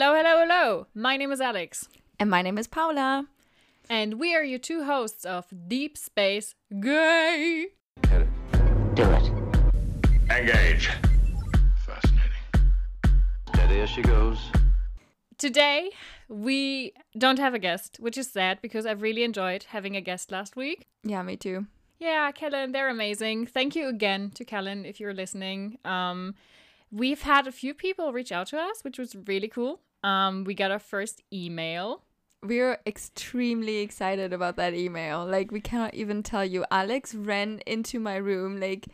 Hello, hello, hello. My name is Alex. And my name is Paula. And we are your two hosts of Deep Space Gay. Hit it. Do it. Engage. Fascinating. Steady as she goes. Today, we don't have a guest, which is sad because I've really enjoyed having a guest last week. Yeah, me too. Yeah, Kellen, they're amazing. Thank you again to Kellen if you're listening. Um, we've had a few people reach out to us, which was really cool. Um, we got our first email. We're extremely excited about that email. Like, we cannot even tell you. Alex ran into my room, like,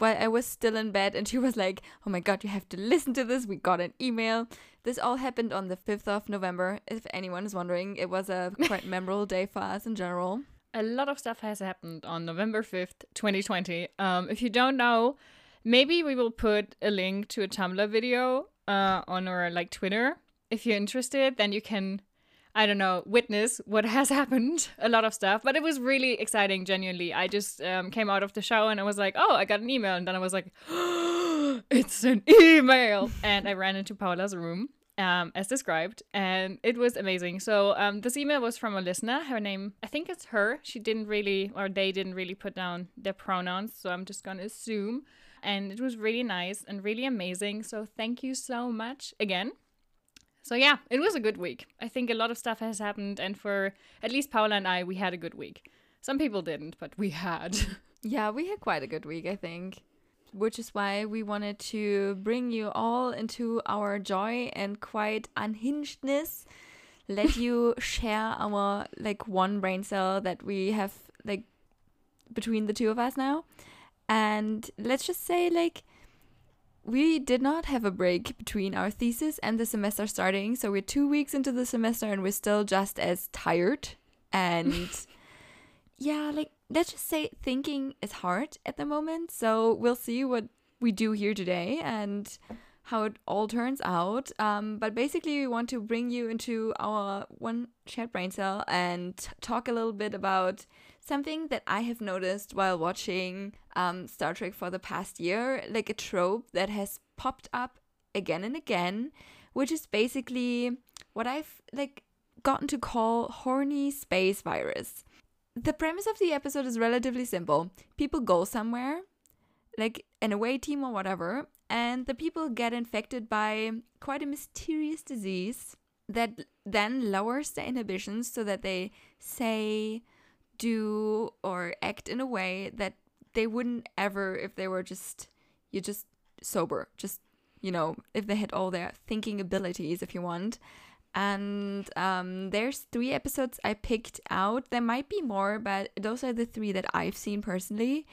while I was still in bed, and she was like, Oh my god, you have to listen to this. We got an email. This all happened on the 5th of November, if anyone is wondering. It was a quite memorable day for us in general. A lot of stuff has happened on November 5th, 2020. Um, if you don't know, maybe we will put a link to a Tumblr video uh, on our like Twitter. If you're interested, then you can I don't know, witness what has happened. A lot of stuff, but it was really exciting. Genuinely, I just um, came out of the show and I was like, "Oh, I got an email," and then I was like, "It's an email!" And I ran into Paula's room, um, as described, and it was amazing. So um, this email was from a listener. Her name, I think it's her. She didn't really, or they didn't really put down their pronouns, so I'm just gonna assume. And it was really nice and really amazing. So thank you so much again. So yeah, it was a good week. I think a lot of stuff has happened, and for at least Paula and I, we had a good week. Some people didn't, but we had. Yeah, we had quite a good week, I think. Which is why we wanted to bring you all into our joy and quite unhingedness. Let you share our like one brain cell that we have like between the two of us now. And let's just say like we did not have a break between our thesis and the semester starting. So we're two weeks into the semester and we're still just as tired. And yeah, like let's just say thinking is hard at the moment. So we'll see what we do here today and how it all turns out. Um, but basically, we want to bring you into our one shared brain cell and talk a little bit about something that I have noticed while watching um, Star Trek for the past year, like a trope that has popped up again and again, which is basically what I've like gotten to call horny space virus. The premise of the episode is relatively simple. People go somewhere, like an away team or whatever, and the people get infected by quite a mysterious disease that then lowers their inhibitions so that they say, do, or act in a way that they wouldn't ever if they were just, you just sober, just, you know, if they had all their thinking abilities, if you want. And um, there's three episodes I picked out. There might be more, but those are the three that I've seen personally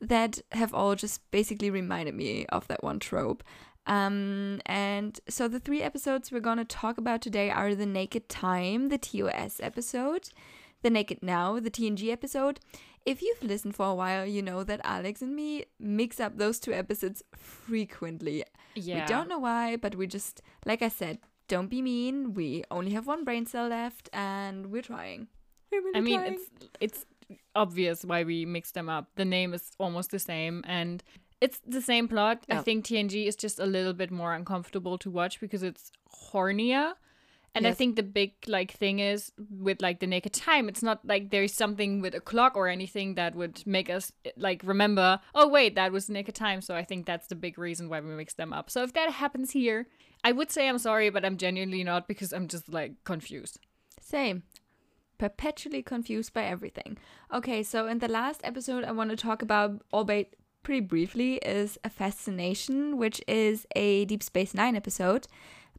that have all just basically reminded me of that one trope. Um, and so the three episodes we're gonna talk about today are the Naked Time, the TOS episode, the Naked Now, the TNG episode. If you've listened for a while, you know that Alex and me mix up those two episodes frequently. yeah. We don't know why, but we just, like I said, don't be mean. We only have one brain cell left, and we're trying. We're really I mean, trying. it's it's obvious why we mix them up. The name is almost the same, and it's the same plot. I Yeah. think TNG is just a little bit more uncomfortable to watch because it's hornier. And I think the big like thing is with like the naked time, it's not like there's something with a clock or anything that would make us like remember, oh wait, that was naked time. So I think that's the big reason why we mix them up. So if that happens here, I would say I'm sorry, but I'm genuinely not because I'm just like confused. Same. Perpetually confused by everything. Okay, so in the last episode, I want to talk about, albeit pretty briefly, is a fascination, which is a Deep Space Nine episode.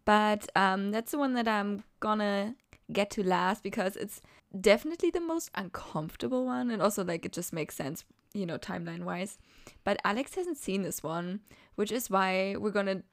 But um, that's the one that I'm gonna get to last because it's definitely the most uncomfortable one, and also like it just makes sense, you know, timeline wise. But Alex hasn't seen this one, which is why we're gonna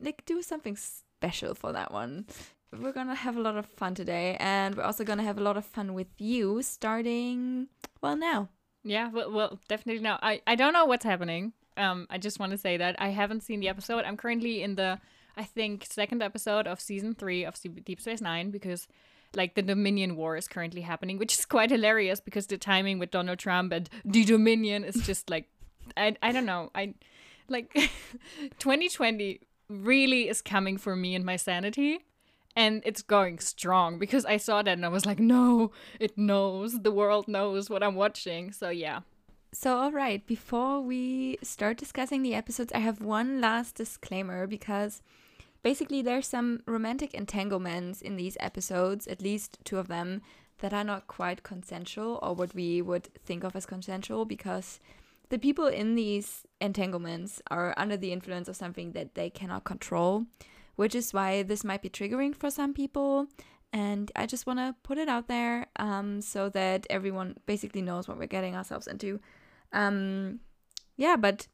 like do something special for that one. We're gonna have a lot of fun today, and we're also gonna have a lot of fun with you starting well now. Yeah, well, well definitely now. I, I don't know what's happening. Um, I just want to say that I haven't seen the episode. I'm currently in the, I think, second episode of season three of Deep Space Nine because, like, the Dominion War is currently happening, which is quite hilarious because the timing with Donald Trump and the Dominion is just like, I, I don't know. I, like, 2020 really is coming for me and my sanity. and it's going strong because I saw that and I was like, no, it knows. The world knows what I'm watching. So yeah. So, all right, before we start discussing the episodes, I have one last disclaimer because basically there's some romantic entanglements in these episodes, at least two of them, that are not quite consensual or what we would think of as consensual because the people in these entanglements are under the influence of something that they cannot control, which is why this might be triggering for some people. And I just want to put it out there um, so that everyone basically knows what we're getting ourselves into. Um, yeah, but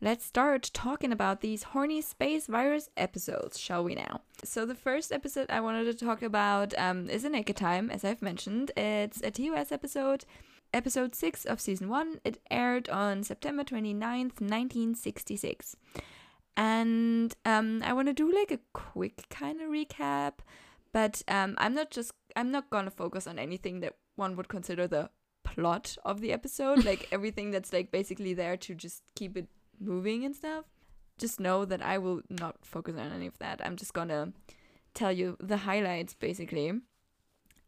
let's start talking about these horny space virus episodes, shall we now? So, the first episode I wanted to talk about um, is a Naked Time, as I've mentioned. It's a TOS episode, episode 6 of season 1. It aired on September 29th, 1966. And um, I want to do like a quick kind of recap, but um, I'm not just, I'm not gonna focus on anything that one would consider the plot of the episode, like everything that's like basically there to just keep it moving and stuff. Just know that I will not focus on any of that. I'm just gonna tell you the highlights basically.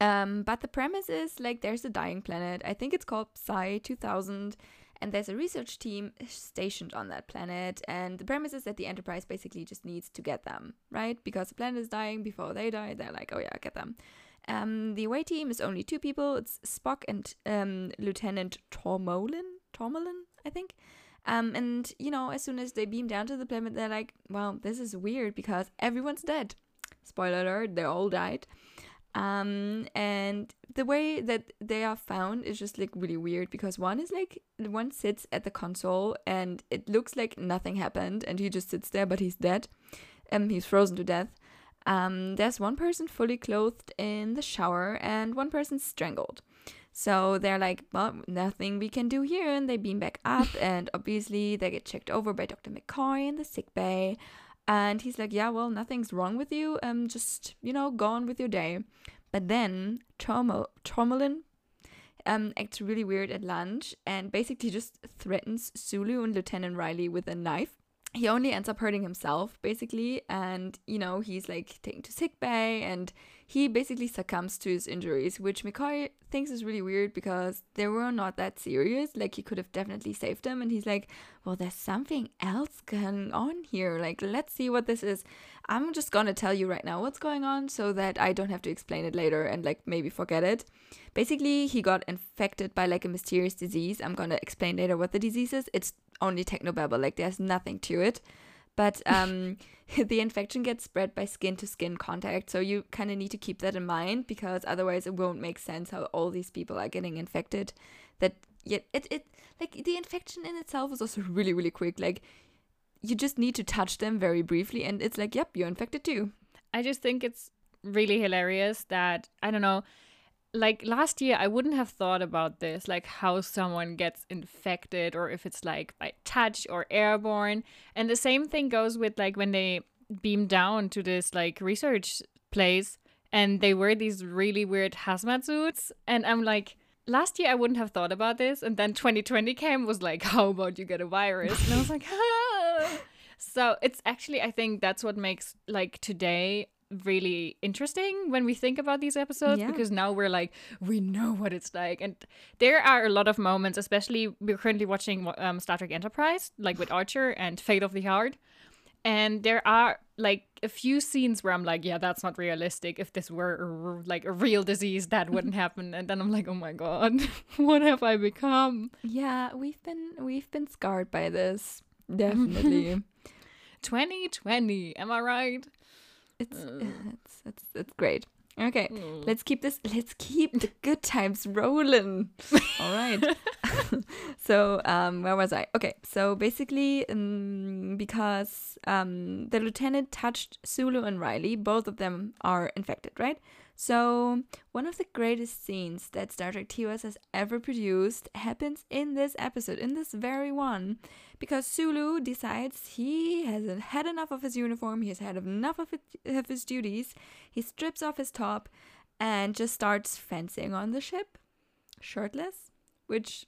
Um, but the premise is like there's a dying planet. I think it's called Psi 2000, and there's a research team stationed on that planet. And the premise is that the Enterprise basically just needs to get them, right? Because the planet is dying before they die. They're like, oh yeah, get them. Um, the away team is only two people. It's Spock and um, Lieutenant Tormolen. Tormolen, I think. Um, and you know, as soon as they beam down to the planet, they're like, "Well, this is weird because everyone's dead." Spoiler alert: they all died. Um, and the way that they are found is just like really weird because one is like one sits at the console and it looks like nothing happened, and he just sits there, but he's dead. Um, he's frozen to death. Um, there's one person fully clothed in the shower and one person strangled. So they're like, well, nothing we can do here. And they beam back up. and obviously, they get checked over by Dr. McCoy in the sick bay. And he's like, yeah, well, nothing's wrong with you. Um, just, you know, go on with your day. But then Tormolen um, acts really weird at lunch and basically just threatens Sulu and Lieutenant Riley with a knife he only ends up hurting himself basically and you know he's like taken to sick bay and he basically succumbs to his injuries which mccoy thinks is really weird because they were not that serious. Like he could have definitely saved them and he's like well there's something else going on here. Like let's see what this is. I'm just gonna tell you right now what's going on so that i don't have to explain it later and like maybe forget it. Basically he got infected by like a mysterious disease. I'm gonna explain later what the disease is. It's only technobabble. Like there's nothing to it. But um, the infection gets spread by skin to skin contact. So you kind of need to keep that in mind because otherwise it won't make sense how all these people are getting infected. That yet it, it like the infection in itself is also really, really quick. Like you just need to touch them very briefly and it's like, yep, you're infected too. I just think it's really hilarious that I don't know like last year I wouldn't have thought about this, like how someone gets infected or if it's like by touch or airborne. And the same thing goes with like when they beam down to this like research place and they wear these really weird hazmat suits and I'm like last year I wouldn't have thought about this and then 2020 came was like how about you get a virus and I was like ah. so it's actually I think that's what makes like today really interesting when we think about these episodes Yeah. because now we're like we know what it's like and there are a lot of moments especially we're currently watching um, Star Trek Enterprise like with Archer and Fate of the Heart and there are like a few scenes where I'm like yeah that's not realistic if this were like a real disease that wouldn't happen and then I'm like oh my god what have I become Yeah, we've been we've been scarred by this. Definitely. 2020 am I right it's it's it's it's great. Okay, let's keep this. Let's keep the good times rolling. All right. so, um, where was I? Okay, so basically, um, because um, the lieutenant touched Sulu and Riley, both of them are infected, right? So, one of the greatest scenes that Star Trek TOS has ever produced happens in this episode, in this very one, because Sulu decides he hasn't had enough of his uniform, he's had enough of, it, of his duties, he strips off his top and just starts fencing on the ship, shirtless, which,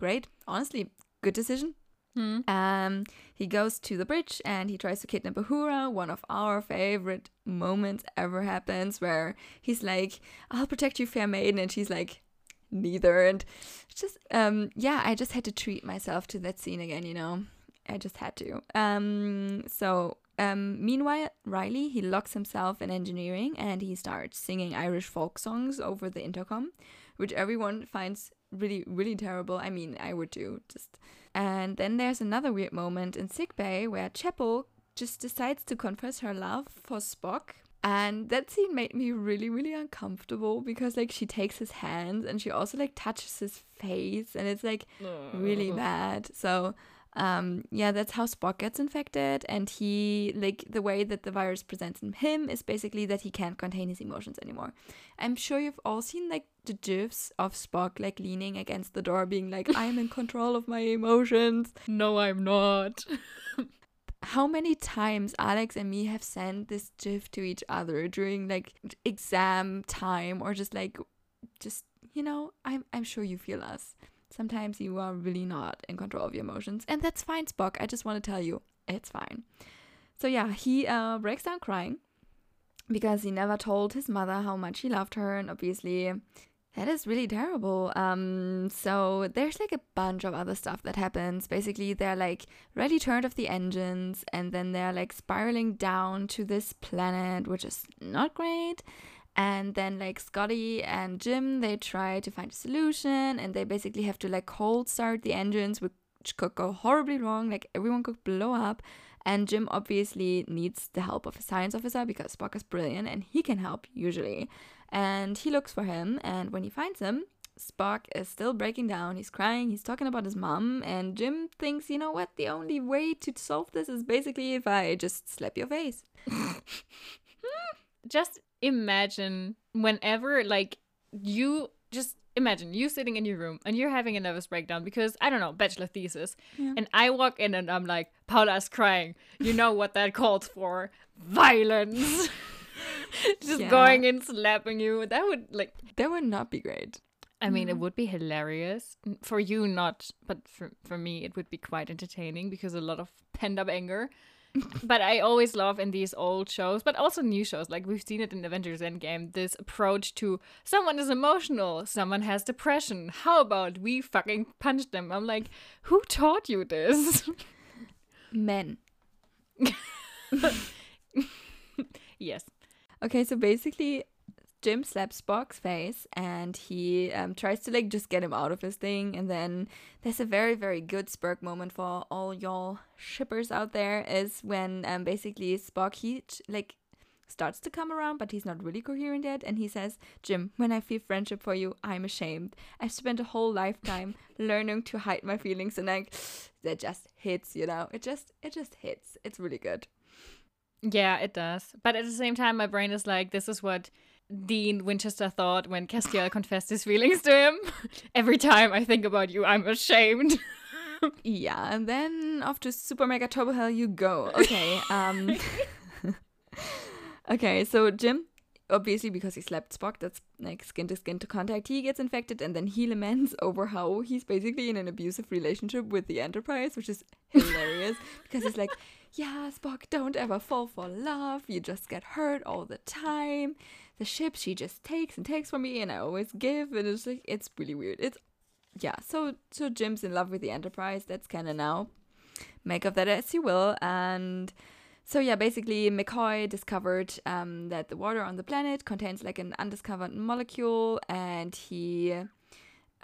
great, honestly, good decision. Hmm. Um, he goes to the bridge and he tries to kidnap Uhura. One of our favorite moments ever happens where he's like, "I'll protect you, fair maiden," and she's like, "Neither." And just, um, yeah, I just had to treat myself to that scene again. You know, I just had to. Um, so. Um, meanwhile, Riley he locks himself in engineering and he starts singing Irish folk songs over the intercom, which everyone finds really, really terrible. I mean, I would too. Just and then there's another weird moment in sickbay where Chapel just decides to confess her love for Spock. And that scene made me really, really uncomfortable because like she takes his hands and she also like touches his face and it's like really bad. So um yeah, that's how Spock gets infected and he like the way that the virus presents in him is basically that he can't contain his emotions anymore. I'm sure you've all seen like the gifs of Spock like leaning against the door being like I'm in control of my emotions. No, I'm not. How many times Alex and me have sent this gif to each other during like exam time or just like just you know, I'm I'm sure you feel us. Sometimes you are really not in control of your emotions, and that's fine, Spock. I just want to tell you, it's fine. So yeah, he uh, breaks down crying because he never told his mother how much he loved her, and obviously that is really terrible. Um, so there's like a bunch of other stuff that happens. Basically, they're like ready turned off the engines, and then they're like spiraling down to this planet, which is not great. And then like Scotty and Jim, they try to find a solution, and they basically have to like cold start the engines, which could go horribly wrong. Like everyone could blow up. And Jim obviously needs the help of a science officer because Spock is brilliant and he can help usually. And he looks for him, and when he finds him, Spock is still breaking down. He's crying, he's talking about his mom, and Jim thinks, you know what, the only way to solve this is basically if I just slap your face. just imagine whenever like you just imagine you sitting in your room and you're having a nervous breakdown because I don't know bachelor thesis, Yeah. and I walk in and I'm like Paula's crying. You know what that calls for? Violence. just Yeah. going in slapping you. That would like. That would not be great. I mean, it mm. would be hilarious for you, not, but for for me, it would be quite entertaining because a lot of pent up anger. But I always love in these old shows, but also new shows, like we've seen it in Avengers Endgame, this approach to someone is emotional, someone has depression. How about we fucking punch them? I'm like, who taught you this? Men. yes. Okay, so basically, Jim slaps Spock's face and he um, tries to like just get him out of his thing. And then there's a very, very good Spirk moment for all y'all shippers out there is when um, basically Spock, he like starts to come around, but he's not really coherent yet. And he says, Jim, when I feel friendship for you, I'm ashamed. I've spent a whole lifetime learning to hide my feelings. And like, that just hits, you know? It just, it just hits. It's really good. Yeah, it does. But at the same time, my brain is like, this is what Dean Winchester thought when Castiel confessed his feelings to him. Every time I think about you, I'm ashamed. Yeah, and then off to Super Mega Turbo Hell you go. Okay. Um Okay, so Jim, obviously because he slapped Spock, that's like skin to skin to contact, he gets infected and then he laments over how he's basically in an abusive relationship with the Enterprise, which is hilarious because he's like, Yeah, Spock, don't ever fall for love. You just get hurt all the time. The ship she just takes and takes from me and I always give and it's like it's really weird. It's yeah, so so Jim's in love with the Enterprise. That's kinda now. Make of that as you will. And so yeah, basically McCoy discovered um, that the water on the planet contains like an undiscovered molecule, and he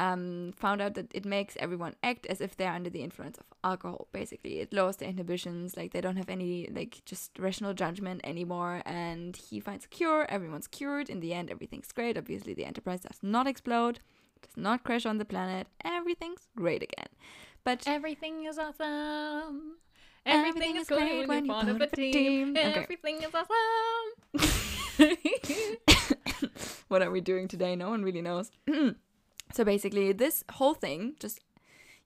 um, found out that it makes everyone act as if they're under the influence of alcohol. Basically, it lowers their inhibitions. Like they don't have any like just rational judgment anymore. And he finds a cure. Everyone's cured. In the end, everything's great. Obviously, the Enterprise does not explode does not crash on the planet. Everything's great again. But Everything is awesome. Everything Everything is is great when you're you part of a part of a team. team. Okay. Everything is awesome. what are we doing today? No one really knows. so basically, this whole thing just,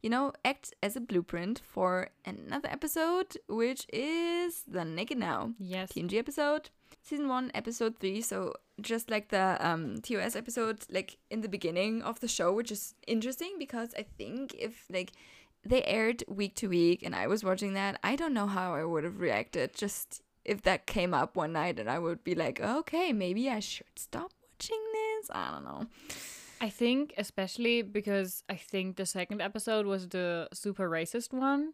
you know, acts as a blueprint for another episode, which is The Naked Now. yes. TNG episode, season one, episode three. So just like the um TOS episode, like in the beginning of the show, which is interesting because I think if like they aired week to week, and I was watching that. I don't know how I would have reacted. Just if that came up one night, and I would be like, okay, maybe I should stop watching this. I don't know. I think especially because I think the second episode was the super racist one.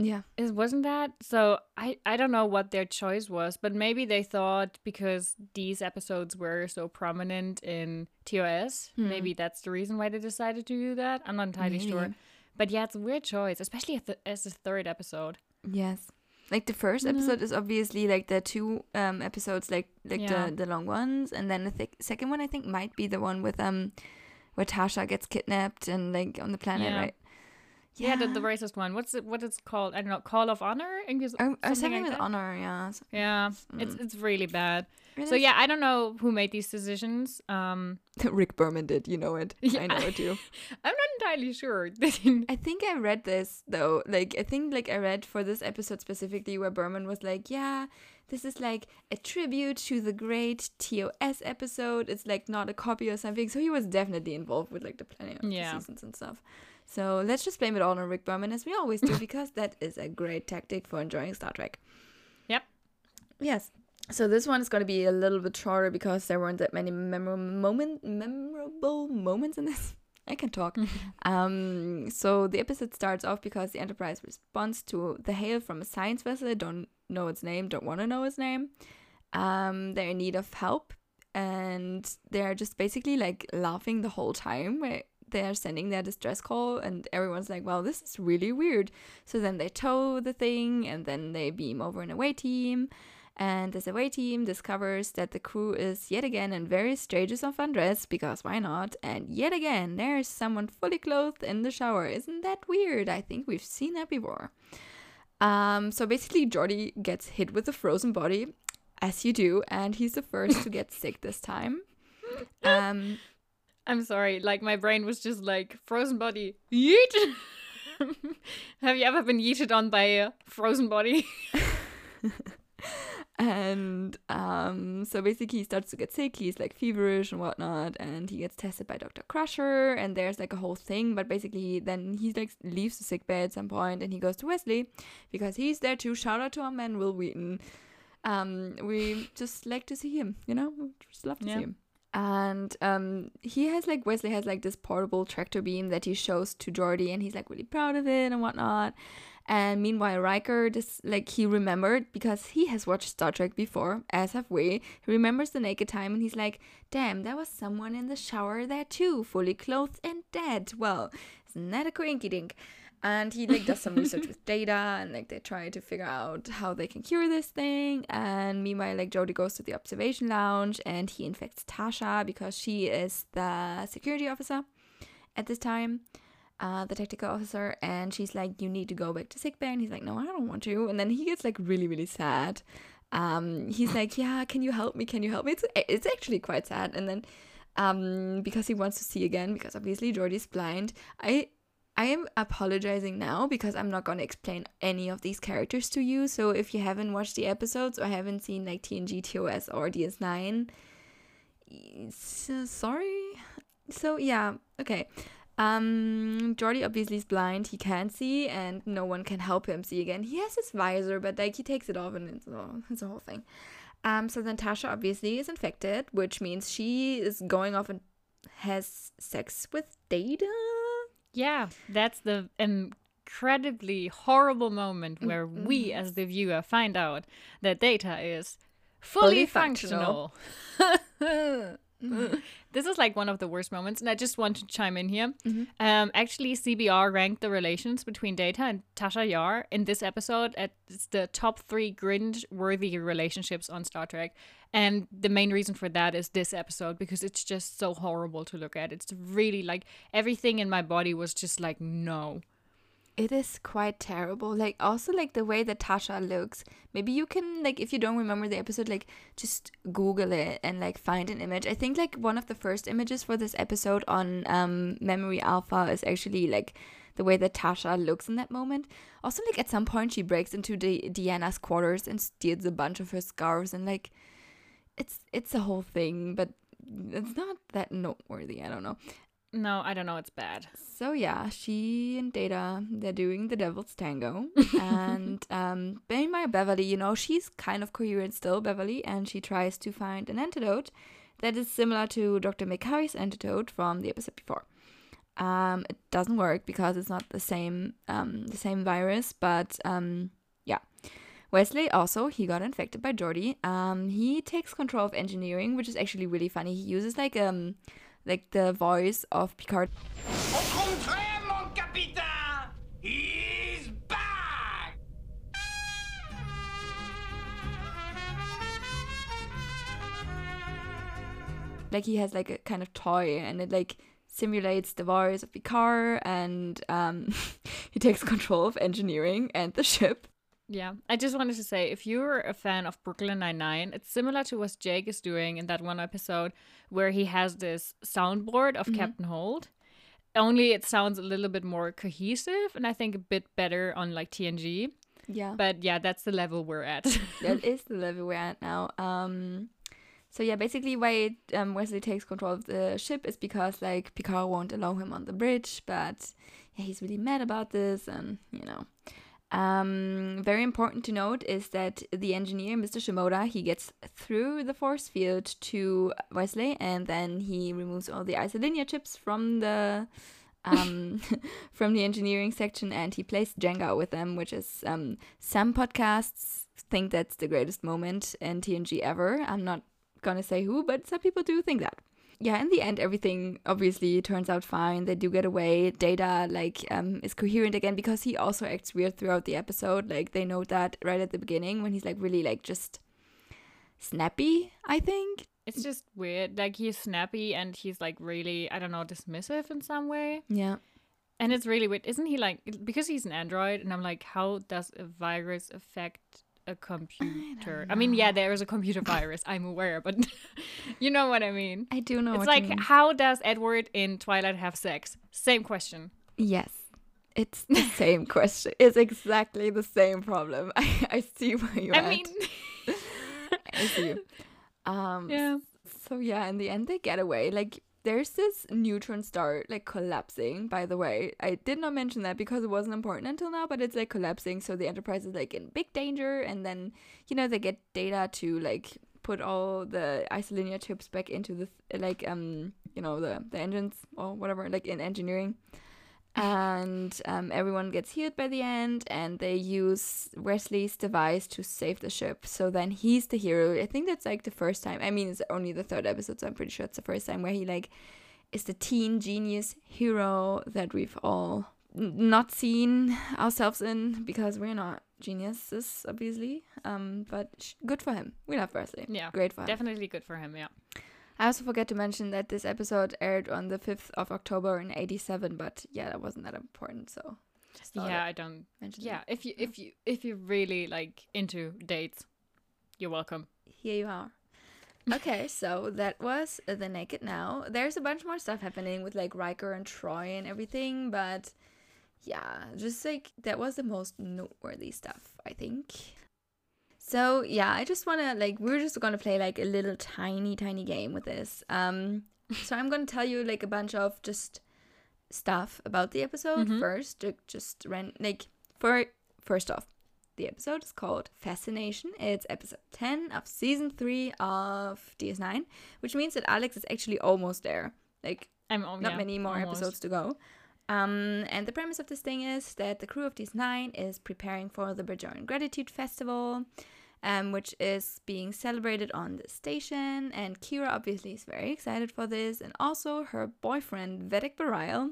Yeah. It wasn't that. So I I don't know what their choice was, but maybe they thought because these episodes were so prominent in TOS, Hmm. maybe that's the reason why they decided to do that. I'm not entirely sure. But yeah, it's a weird choice, especially at the, as the third episode. Yes. Like the first Mhm. episode is obviously like the two um episodes like like Yeah. the the long ones and then the th- second one I think might be the one with um where Tasha gets kidnapped and like on the planet, Yeah. right? Yeah, the, the racist one. What's it? What it's called? I don't know. Call of Honor. English. or, or something something like with that? honor, yeah. Yeah, it's Mm. it's really bad. it So yeah, I don't know who made these decisions. Um, Rick Berman did, you know it. Yeah. I know it too. I'm not entirely sure. I think I read this though. Like I think like I read for this episode specifically where Berman was like, "Yeah, this is like a tribute to the great TOS episode. It's like not a copy or something." So he was definitely involved with like the planning of Yeah. the seasons and stuff. So let's just blame it all on Rick Berman as we always do because that is a great tactic for enjoying Star Trek. Yep. Yes. So this one is going to be a little bit shorter because there weren't that many memorable moment memorable moments in this. I can talk. um, so the episode starts off because the Enterprise responds to the hail from a science vessel. They don't know its name. Don't want to know its name. Um, they're in need of help, and they're just basically like laughing the whole time. Where they're sending their distress call, and everyone's like, well this is really weird." So then they tow the thing, and then they beam over an away team. And this away team discovers that the crew is yet again in various stages of undress, because why not? And yet again, there's someone fully clothed in the shower. Isn't that weird? I think we've seen that before. Um, so basically, Geordi gets hit with a frozen body, as you do, and he's the first to get sick this time. Um, I'm sorry. Like my brain was just like frozen body. Yeet. Have you ever been yeeted on by a frozen body? and um, so basically he starts to get sick he's like feverish and whatnot and he gets tested by dr crusher and there's like a whole thing but basically then he like leaves the sick bay at some point and he goes to wesley because he's there too shout out to our man wil wheaton um, we just like to see him you know We just love to Yeah. see him and um, he has like Wesley has like this portable tractor beam that he shows to Geordi, and he's like really proud of it and whatnot. And meanwhile, Riker just like he remembered because he has watched Star Trek before, as have we. He remembers the naked time, and he's like, "Damn, there was someone in the shower there too, fully clothed and dead." Well, isn't that a coinky dink? And he like does some research with data, and like they try to figure out how they can cure this thing. And meanwhile, like Geordi goes to the observation lounge, and he infects Tasha because she is the security officer at this time uh, the tactical officer, and she's like, "You need to go back to sickbay," and he's like, "No, I don't want to." And then he gets like really, really sad. Um, he's like, "Yeah, can you help me? Can you help me?" It's it's actually quite sad. And then, um, because he wants to see again, because obviously Geordi's blind. I I am apologizing now because I'm not gonna explain any of these characters to you. So if you haven't watched the episodes or haven't seen like TNG, TOS, or DS9, so sorry. So yeah, okay. Um, Geordi obviously is blind. He can't see, and no one can help him see again. He has his visor, but like he takes it off, and it's a, it's a whole thing. Um, so then Tasha obviously is infected, which means she is going off and has sex with Data. Yeah, that's the incredibly horrible moment mm, where mm-hmm. we, as the viewer, find out that Data is fully, Fully functional. functional. Mm-hmm. this is like one of the worst moments, and I just want to chime in here. Mm-hmm. Um, actually, CBR ranked the relations between Data and Tasha Yar in this episode at the top three cringe-worthy relationships on Star Trek, and the main reason for that is this episode because it's just so horrible to look at. It's really like everything in my body was just like no. It is quite terrible. Like also like the way that Tasha looks. Maybe you can like if you don't remember the episode, like just Google it and like find an image. I think like one of the first images for this episode on um Memory Alpha is actually like the way that Tasha looks in that moment. Also like at some point she breaks into the Deanna's quarters and steals a bunch of her scarves and like it's it's a whole thing, but it's not that noteworthy. I don't know. No, I don't know. It's bad. So yeah, she and Data they're doing the Devil's Tango, and um, meanwhile Beverly, you know, she's kind of coherent still, Beverly, and she tries to find an antidote that is similar to Dr. McCurry's antidote from the episode before. Um, it doesn't work because it's not the same um, the same virus, but um, yeah. Wesley also he got infected by Geordi. Um, he takes control of engineering, which is actually really funny. He uses like um like the voice of Picard. Au contraire, mon capitaine! He's back! Like he has like a kind of toy, and it like simulates the voice of Picard, and um, he takes control of engineering and the ship. Yeah, I just wanted to say if you're a fan of Brooklyn Nine Nine, it's similar to what Jake is doing in that one episode where he has this soundboard of Captain Holt. Only it sounds a little bit more cohesive and I think a bit better on like TNG. Yeah. But yeah, that's the level we're at. that is the level we're at now. Um, so yeah, basically why um, Wesley takes control of the ship is because like Picard won't allow him on the bridge, but yeah, he's really mad about this, and you know. Um, very important to note is that the engineer, Mr. Shimoda, he gets through the force field to Wesley, and then he removes all the isolinear chips from the um, from the engineering section, and he plays Jenga with them, which is um, some podcasts think that's the greatest moment in TNG ever. I'm not gonna say who, but some people do think that. Yeah, in the end, everything obviously turns out fine. They do get away. Data like um is coherent again because he also acts weird throughout the episode. Like they note that right at the beginning when he's like really like just snappy. I think. it's just weird. Like he's snappy and he's like really, I don't know, dismissive in some way. Yeah. And it's really weird. Isn't he like because he's an android and I'm like, how does a virus affect a computer? I, mean, yeah, there is a computer virus, I'm aware, but you know what I mean. I do know. it's like how does Edward in Twilight have sex? Same question. Yes. It's the same question. It's exactly the same problem. I, I see where you're I at. mean I see you. Um, Yeah. So yeah, in the end they get away. Like there's this neutron star like collapsing. By the way, I did not mention that because it wasn't important until now, but it's like collapsing. So the Enterprise is like in big danger, and then you know they get data to like put all the isolinear chips back into the like um you know the the engines or whatever like in engineering. And um, everyone gets healed by the end, and they use Wesley's device to save the ship. So then he's the hero. I think that's like the first time. I mean, it's only the third episode, so I'm pretty sure it's the first time where he like is the teen genius hero that we've all n- not seen ourselves in because we're not geniuses, obviously. Um, but sh- good for him. We love Wesley. Yeah. great for him. definitely good for him, yeah. I also forget to mention that this episode aired on the 5th of October in 87, but yeah, that wasn't that important, so just Yeah, I'd don't mention yeah, that. if you if you if you're really like into dates, you're welcome. Here you are. Okay, so that was The Naked Now. There's a bunch more stuff happening with like Riker and Troi and everything, but yeah, just like that was the most noteworthy stuff, I think. So yeah, I just wanna like we're just gonna play like a little tiny, tiny game with this. Um so I'm gonna tell you like a bunch of just stuff about the episode Mhm. first. Just ran like for first off, the episode is called Fascination. It's episode 10 of season 3 of DS9, which means that Alex is actually almost there. Like I'm not yeah, many more almost. episodes to go. Um, and the premise of this thing is that the crew of DS9 is preparing for the Bajoran Gratitude Festival, um, which is being celebrated on the station. And Kira obviously is very excited for this. And also her boyfriend, Vedek Bareil,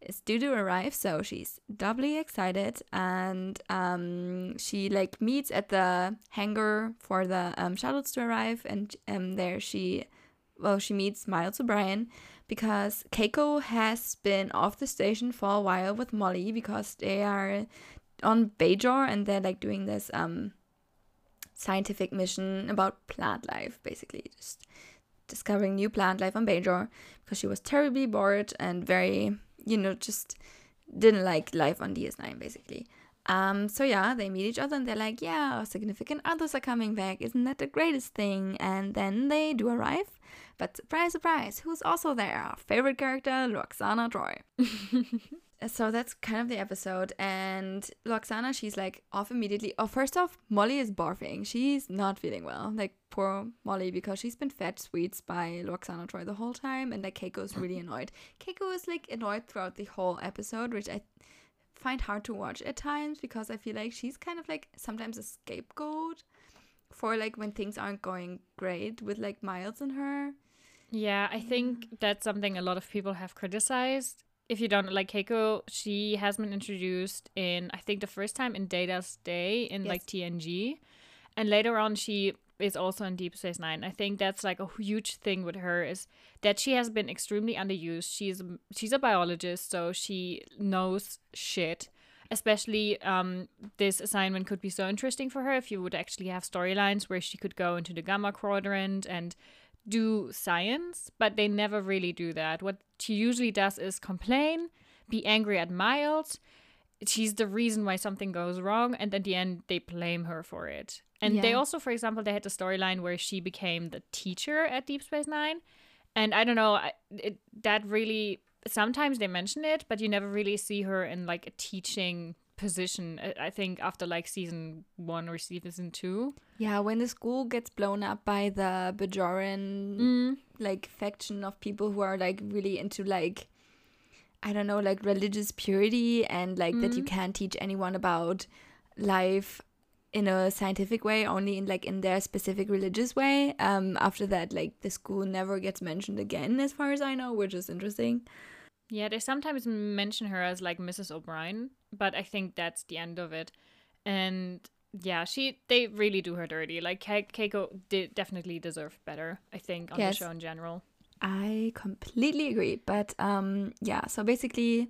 is due to arrive, so she's doubly excited. And um, she like meets at the hangar for the um, shuttles to arrive, and um, there she, well, she meets Miles O'Brien because Keiko has been off the station for a while with Molly because they are on Bajor and they're like doing this um scientific mission about plant life, basically just discovering new plant life on Bajor because she was terribly bored and very, you know, just didn't like life on DS9 basically. Um, so yeah, they meet each other and they're like, yeah, our significant others are coming back. Isn't that the greatest thing? And then they do arrive, But surprise, surprise, who's also there? Our favorite character, Lwaxana Troi. so that's kind of the episode. And Lwaxana, she's like off immediately. Oh, first off, Molly is barfing. She's not feeling well. Like poor Molly because she's been fed sweets by Lwaxana Troi the whole time, and like Keiko's really annoyed. Keiko is like annoyed throughout the whole episode, which I find hard to watch at times because I feel like she's kind of like sometimes a scapegoat for like when things aren't going great with like Miles and her. Yeah, I think that's something a lot of people have criticized. If you don't like Keiko, she has been introduced in I think the first time in Data's Day in like TNG, and later on she is also in Deep Space Nine. I think that's like a huge thing with her is that she has been extremely underused. She's she's a biologist, so she knows shit. Especially, um, this assignment could be so interesting for her if you would actually have storylines where she could go into the Gamma Quadrant and do science, but they never really do that. What she usually does is complain, be angry at Miles. She's the reason why something goes wrong, and at the end, they blame her for it. And they also, for example, they had the storyline where she became the teacher at Deep Space Nine. And I don't know, it, that really sometimes they mention it, but you never really see her in like a teaching position. I- think after like season one or season two. Yeah, when the school gets blown up by the Bajoran Mm. like faction of people who are like really into like I don't know, like religious purity and like that you can't teach anyone about life in a scientific way, only in like in their specific religious way. Um after that, like the school never gets mentioned again as far as I know, which is interesting. Yeah, they sometimes mention her as like Mrs. O'Brien, but I think that's the end of it. And yeah, she they really do her dirty. Like Ke- Keiko did definitely deserve better. I think on Yes. the show in general. I completely agree. But um yeah, so basically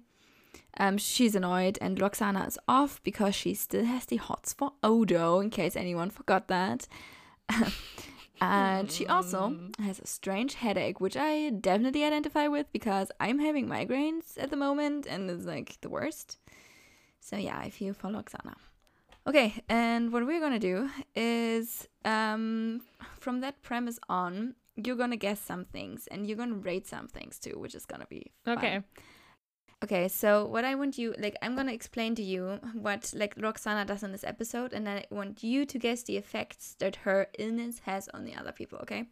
um she's annoyed and Roxana is off because she still has the hots for Odo, in case anyone forgot that. and she also has a strange headache, which I definitely identify with because I'm having migraines at the moment and it's like the worst. So yeah, I feel for Roxana. Okay, and what we're gonna do is um from that premise on, you're gonna guess some things and you're gonna rate some things too, which is gonna be fun. Okay. Okay, so what I want you like I'm gonna explain to you what like Roxana does in this episode and then I want you to guess the effects that her illness has on the other people, okay?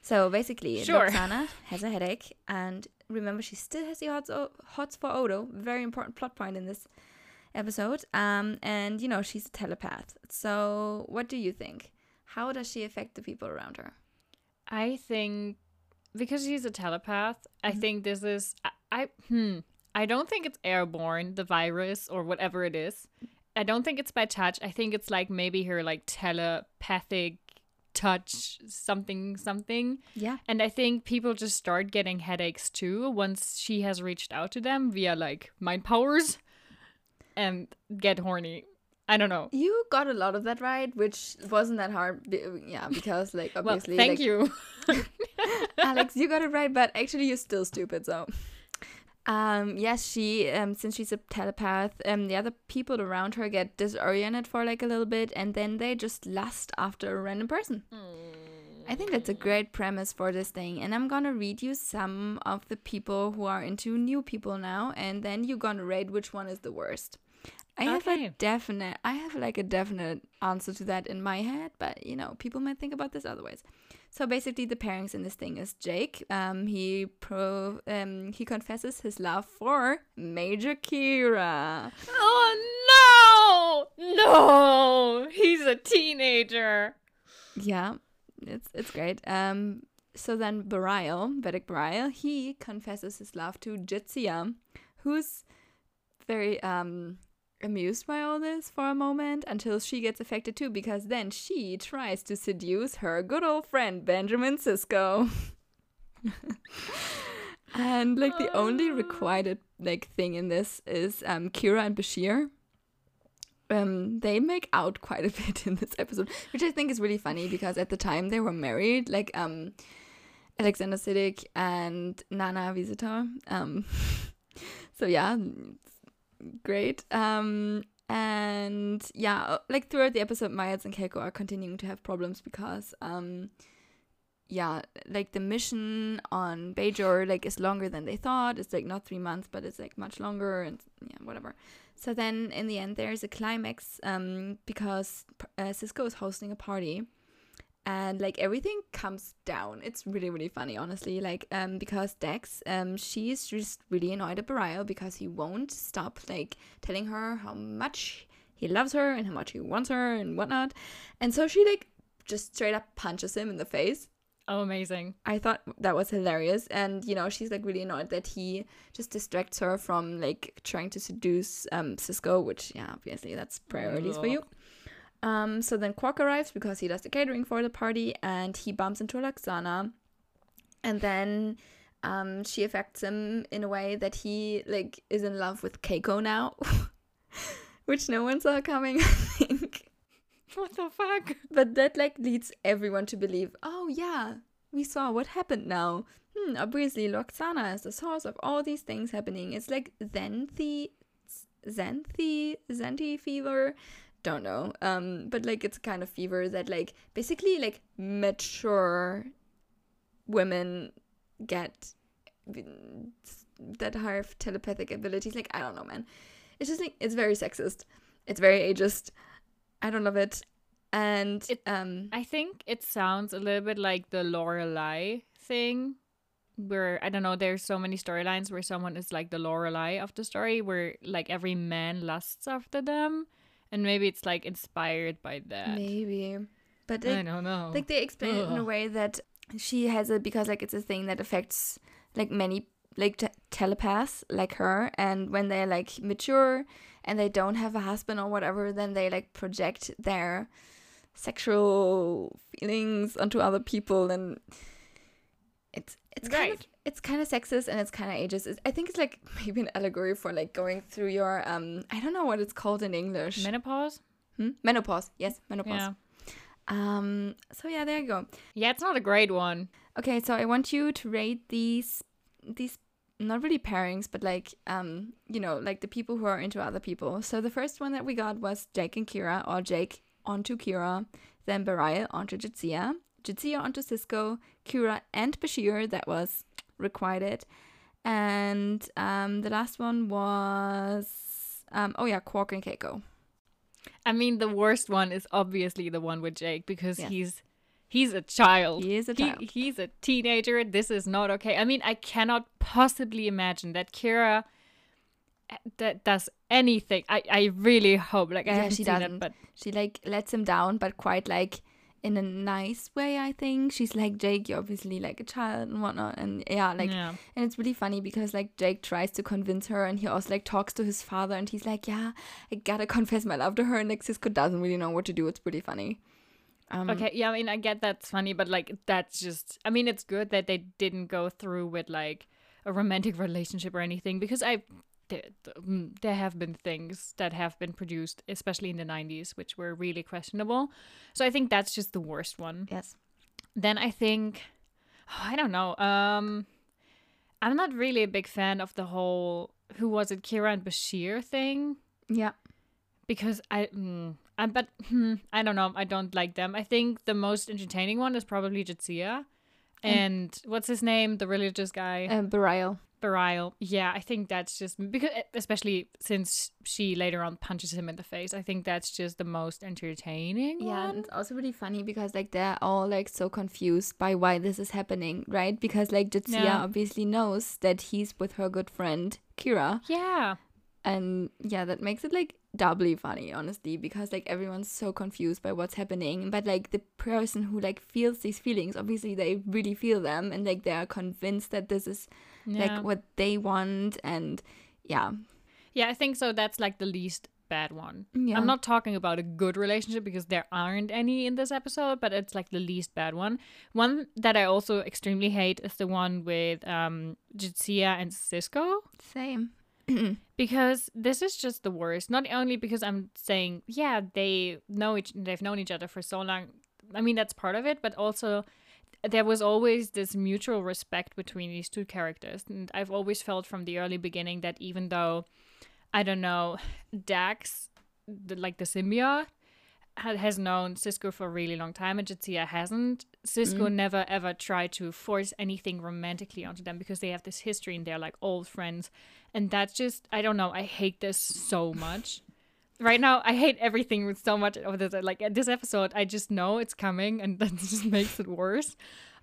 So basically Sure. Roxana has a headache and remember she still has the hots, o- hots for Odo, very important plot point in this episode. Um and you know she's a telepath. So what do you think? How does she affect the people around her? I think because she's a telepath, I Mm-hmm. think this is I, I hmm I don't think it's airborne, the virus or whatever it is. I don't think it's by touch. I think it's like maybe her like telepathic touch something something. Yeah. And I think people just start getting headaches too once she has reached out to them via like mind powers and get horny. I don't know. You got a lot of that right, which wasn't that hard. Yeah, because like Well, obviously, thank like, you. Alex, you got it right, but actually you're still stupid. So, um, yes, she um since she's a telepath, um, the other people around her get disoriented for like a little bit, and then they just lust after a random person. I think that's a great premise for this thing, and I'm gonna read you some of the people who are into new people now, and then you're gonna rate which one is the worst. I have a definite, I have like a definite answer to that in my head, but you know, people might think about this otherwise. So basically, the pairings in this thing is Jake. Um, he pro, um, he confesses his love for Major Kira. Oh no! No! He's a teenager. Yeah, it's it's great. Um, so then Bareil, Vedek Bareil, he confesses his love to Jadzia, who's very um amused by all this for a moment until she gets affected too, because then she tries to seduce her good old friend Benjamin Sisko. and like the only requited like thing in this is um Kira and Bashir um, they make out quite a bit in this episode, which I think is really funny because at the time they were married, like um, Alexander Siddig and Nana Visitor. Um, so yeah, great. Um, and yeah, uh, like throughout the episode, Miles and Keiko are continuing to have problems because um, yeah, like the mission on Bajor like is longer than they thought. It's like not three months, but it's like much longer and yeah, whatever. So then in the end, there's a climax um, because uh, Sisko is hosting a party and like everything comes down. It's really really funny, honestly. Like um because Dax um she's just really annoyed at Bareil because he won't stop like telling her how much he loves her and how much he wants her and whatnot, and so she like just straight up punches him in the face. Oh, amazing. I thought that was hilarious, and you know she's like really annoyed that he just distracts her from like trying to seduce um Sisko, which yeah obviously that's priorities for you. Um, so then Quark arrives because he does the catering for the party and he bumps into Lwaxana. And then um, she affects him in a way that he like is in love with Keiko now, which no one saw coming, I think. What the fuck? But that like leads everyone to believe, oh yeah, we saw what happened now. Hmm, obviously Lwaxana is the source of all these things happening. It's like Zanthi, Zanthi, Zanthi fever don't know. Um but like it's a kind of fever that like basically like mature women get that have telepathic abilities. Like i don't know man. It's just like it's very sexist. It's very ageist. I don't love it. And It- um I think it sounds a little bit like the Lorelei thing, where I don't know. There's so many storylines where someone is like the Lorelei of the story, where like every man lusts after them, and maybe it's like inspired by that. maybe but I don't know. like they explain it in a way that she has it because like it's a thing that affects like many like te- telepaths like her and when they're like mature and they don't have a husband or whatever then they like project their sexual feelings onto other people and it's it's kind of Right. It's kind of sexist and it's kind of ageist i think it's like maybe an allegory for like going through your um i don't know what it's called in english menopause. Hmm? menopause yes menopause Yeah, um so yeah there you go yeah, it's not a great one. Okay, so I want you to rate these these not really pairings, but like um, you know, like the people who are into other people. So the first one that we got was Jake and Kira, or Jake onto Kira, then Bareil onto Jadzia, Jadzia onto Sisko, Kira and Bashir, that was requited. And um the last one was um oh yeah, Quark and Keiko. I mean, the worst one is obviously the one with Jake because Yes. he's he's a child. He is a child. he's a teenager. This is not okay. I mean, I cannot possibly imagine that Kira uh, that does anything. I I really hope like I Yeah, haven't she seen doesn't. it, but she like lets him down but quite like in a nice way i think. She's like jake you're obviously like a child and whatnot and yeah like yeah. and it's really funny because like jake tries to convince her and he also like talks to his father and he's like yeah i gotta confess my love to her and like Sisko doesn't really know what to do. It's pretty funny. Um Okay, yeah, I mean, I get that's funny, but like, that's just, I mean, it's good that they didn't go through with like a romantic relationship or anything because I, there, mm, there have been things that have been produced, especially in the 90s, which were really questionable. So I think that's just the worst one. yes Then I think, oh, I don't know, um, I'm not really a big fan of the whole who was it, Kira and Bashir thing yeah because I, mm, I but hmm, I don't know. I don't like them. I think the most entertaining one is probably Jadzia, and what's his name, the religious guy, um Bareil Bareil. Yeah, I think that's just because, especially since she later on punches him in the face. I think that's just the most entertaining Yeah, and it's also really funny because like they're all like so confused by why this is happening, right? Because like Jadzia Yeah. obviously knows that he's with her good friend Kira, Yeah, and yeah, that makes it like doubly funny, honestly, because like everyone's so confused by what's happening. But like the person who like feels these feelings, obviously they really feel them, and like they are convinced that this is yeah, like what they want, and yeah, yeah. I think so. That's like the least bad one. Yeah. I'm not talking about a good relationship because there aren't any in this episode, but it's like the least bad one. One that I also extremely hate is the one with um Jadzia and Sisko same. Because this is just the worst. Not only because I'm saying yeah they know each they've known each other for so long. I mean that's part of it, but also there was always this mutual respect between these two characters, and I've always felt from the early beginning that even though I don't know Dax, the, like the symbiote, ha- has known Sisko for a really long time, and Jadzia hasn't. Sisko never ever tried to force anything romantically onto them because they have this history and they're like old friends. And that's just I don't know, I hate this so much. right now I hate everything with so much of this like this episode I just know it's coming and that just makes it worse.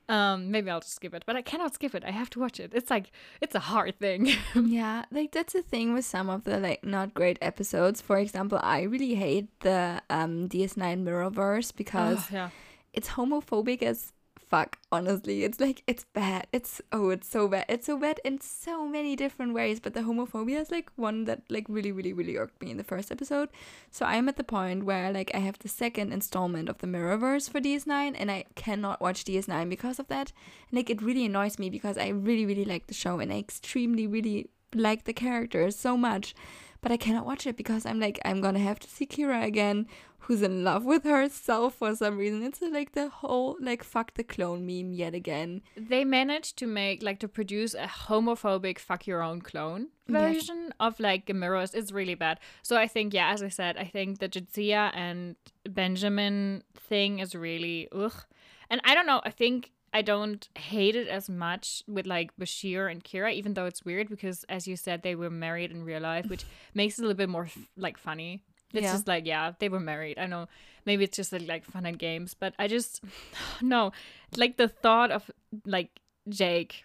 Um maybe I'll just skip it, but I cannot skip it. I have to watch it. It's like it's a hard thing. Yeah, like that's the thing with some of the like not great episodes. For example, I really hate the um DS9 Mirrorverse because Ugh, yeah. It's homophobic as fuck honestly. It's like it's bad. It's oh it's so bad. It's so bad in so many different ways but the homophobia is like one that like really really really irked me in the first episode. So i'm at the point where like i have the second installment of the mirrorverse for ds9 and i cannot watch ds9 because of that. And like it really annoys me because i really really like the show and i extremely really like the characters so much but I cannot watch it because I'm like, I'm gonna have to see Kira again, who's in love with herself for some reason. It's like the whole like fuck the clone meme yet again. they managed to make like to produce a homophobic fuck your own clone Yes. version of like mirrors it's really bad so i think yeah as i said i think the jadzia and benjamin thing is really ugh and i don't know i think i don't hate it as much with like bashir and kira even though it's weird because as you said they were married in real life which makes it a little bit more f- like funny it's Yeah. just like yeah they were married i know maybe it's just like fun and games but i just no like the thought of like jake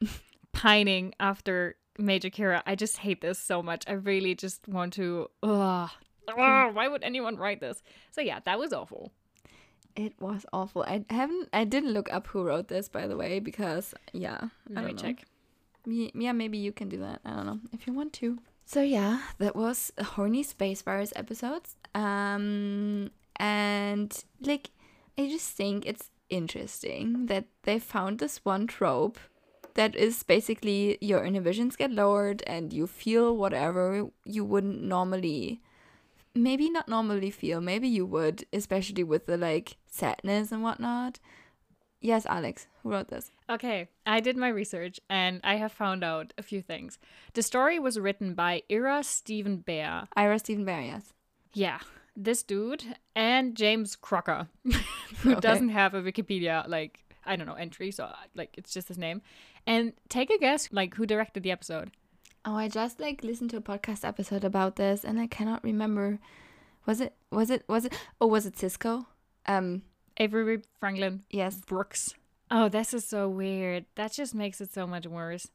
pining after Major Kira. I just hate this so much. I really just want to. Ugh. Ugh, why would anyone write this? So yeah, that was awful. It was awful. I haven't. I didn't look up who wrote this, by the way, because yeah, I Let don't me know. check. Ye- Yeah, maybe you can do that. I don't know if you want to. So yeah, that was horny space virus episodes. Um, and like, I just think it's interesting that they found this one trope that is basically your inhibitions get lowered and you feel whatever you wouldn't normally maybe not normally feel maybe you would especially with the like sadness and whatnot yes alex who wrote this Okay, I did my research and I have found out a few things. The story was written by Ira Steven Behr. ira steven Behr, yes Yeah, this dude and James Crocker, who Okay. doesn't have a Wikipedia like I don't know entry, so like it's just his name. And take a guess, like who directed the episode? Oh, I just like listened to a podcast episode about this and I cannot remember. Was it was it was it oh was it Sisko? Um Avery Franklin yes. Brooks. Oh, this is so weird. That just makes it so much worse.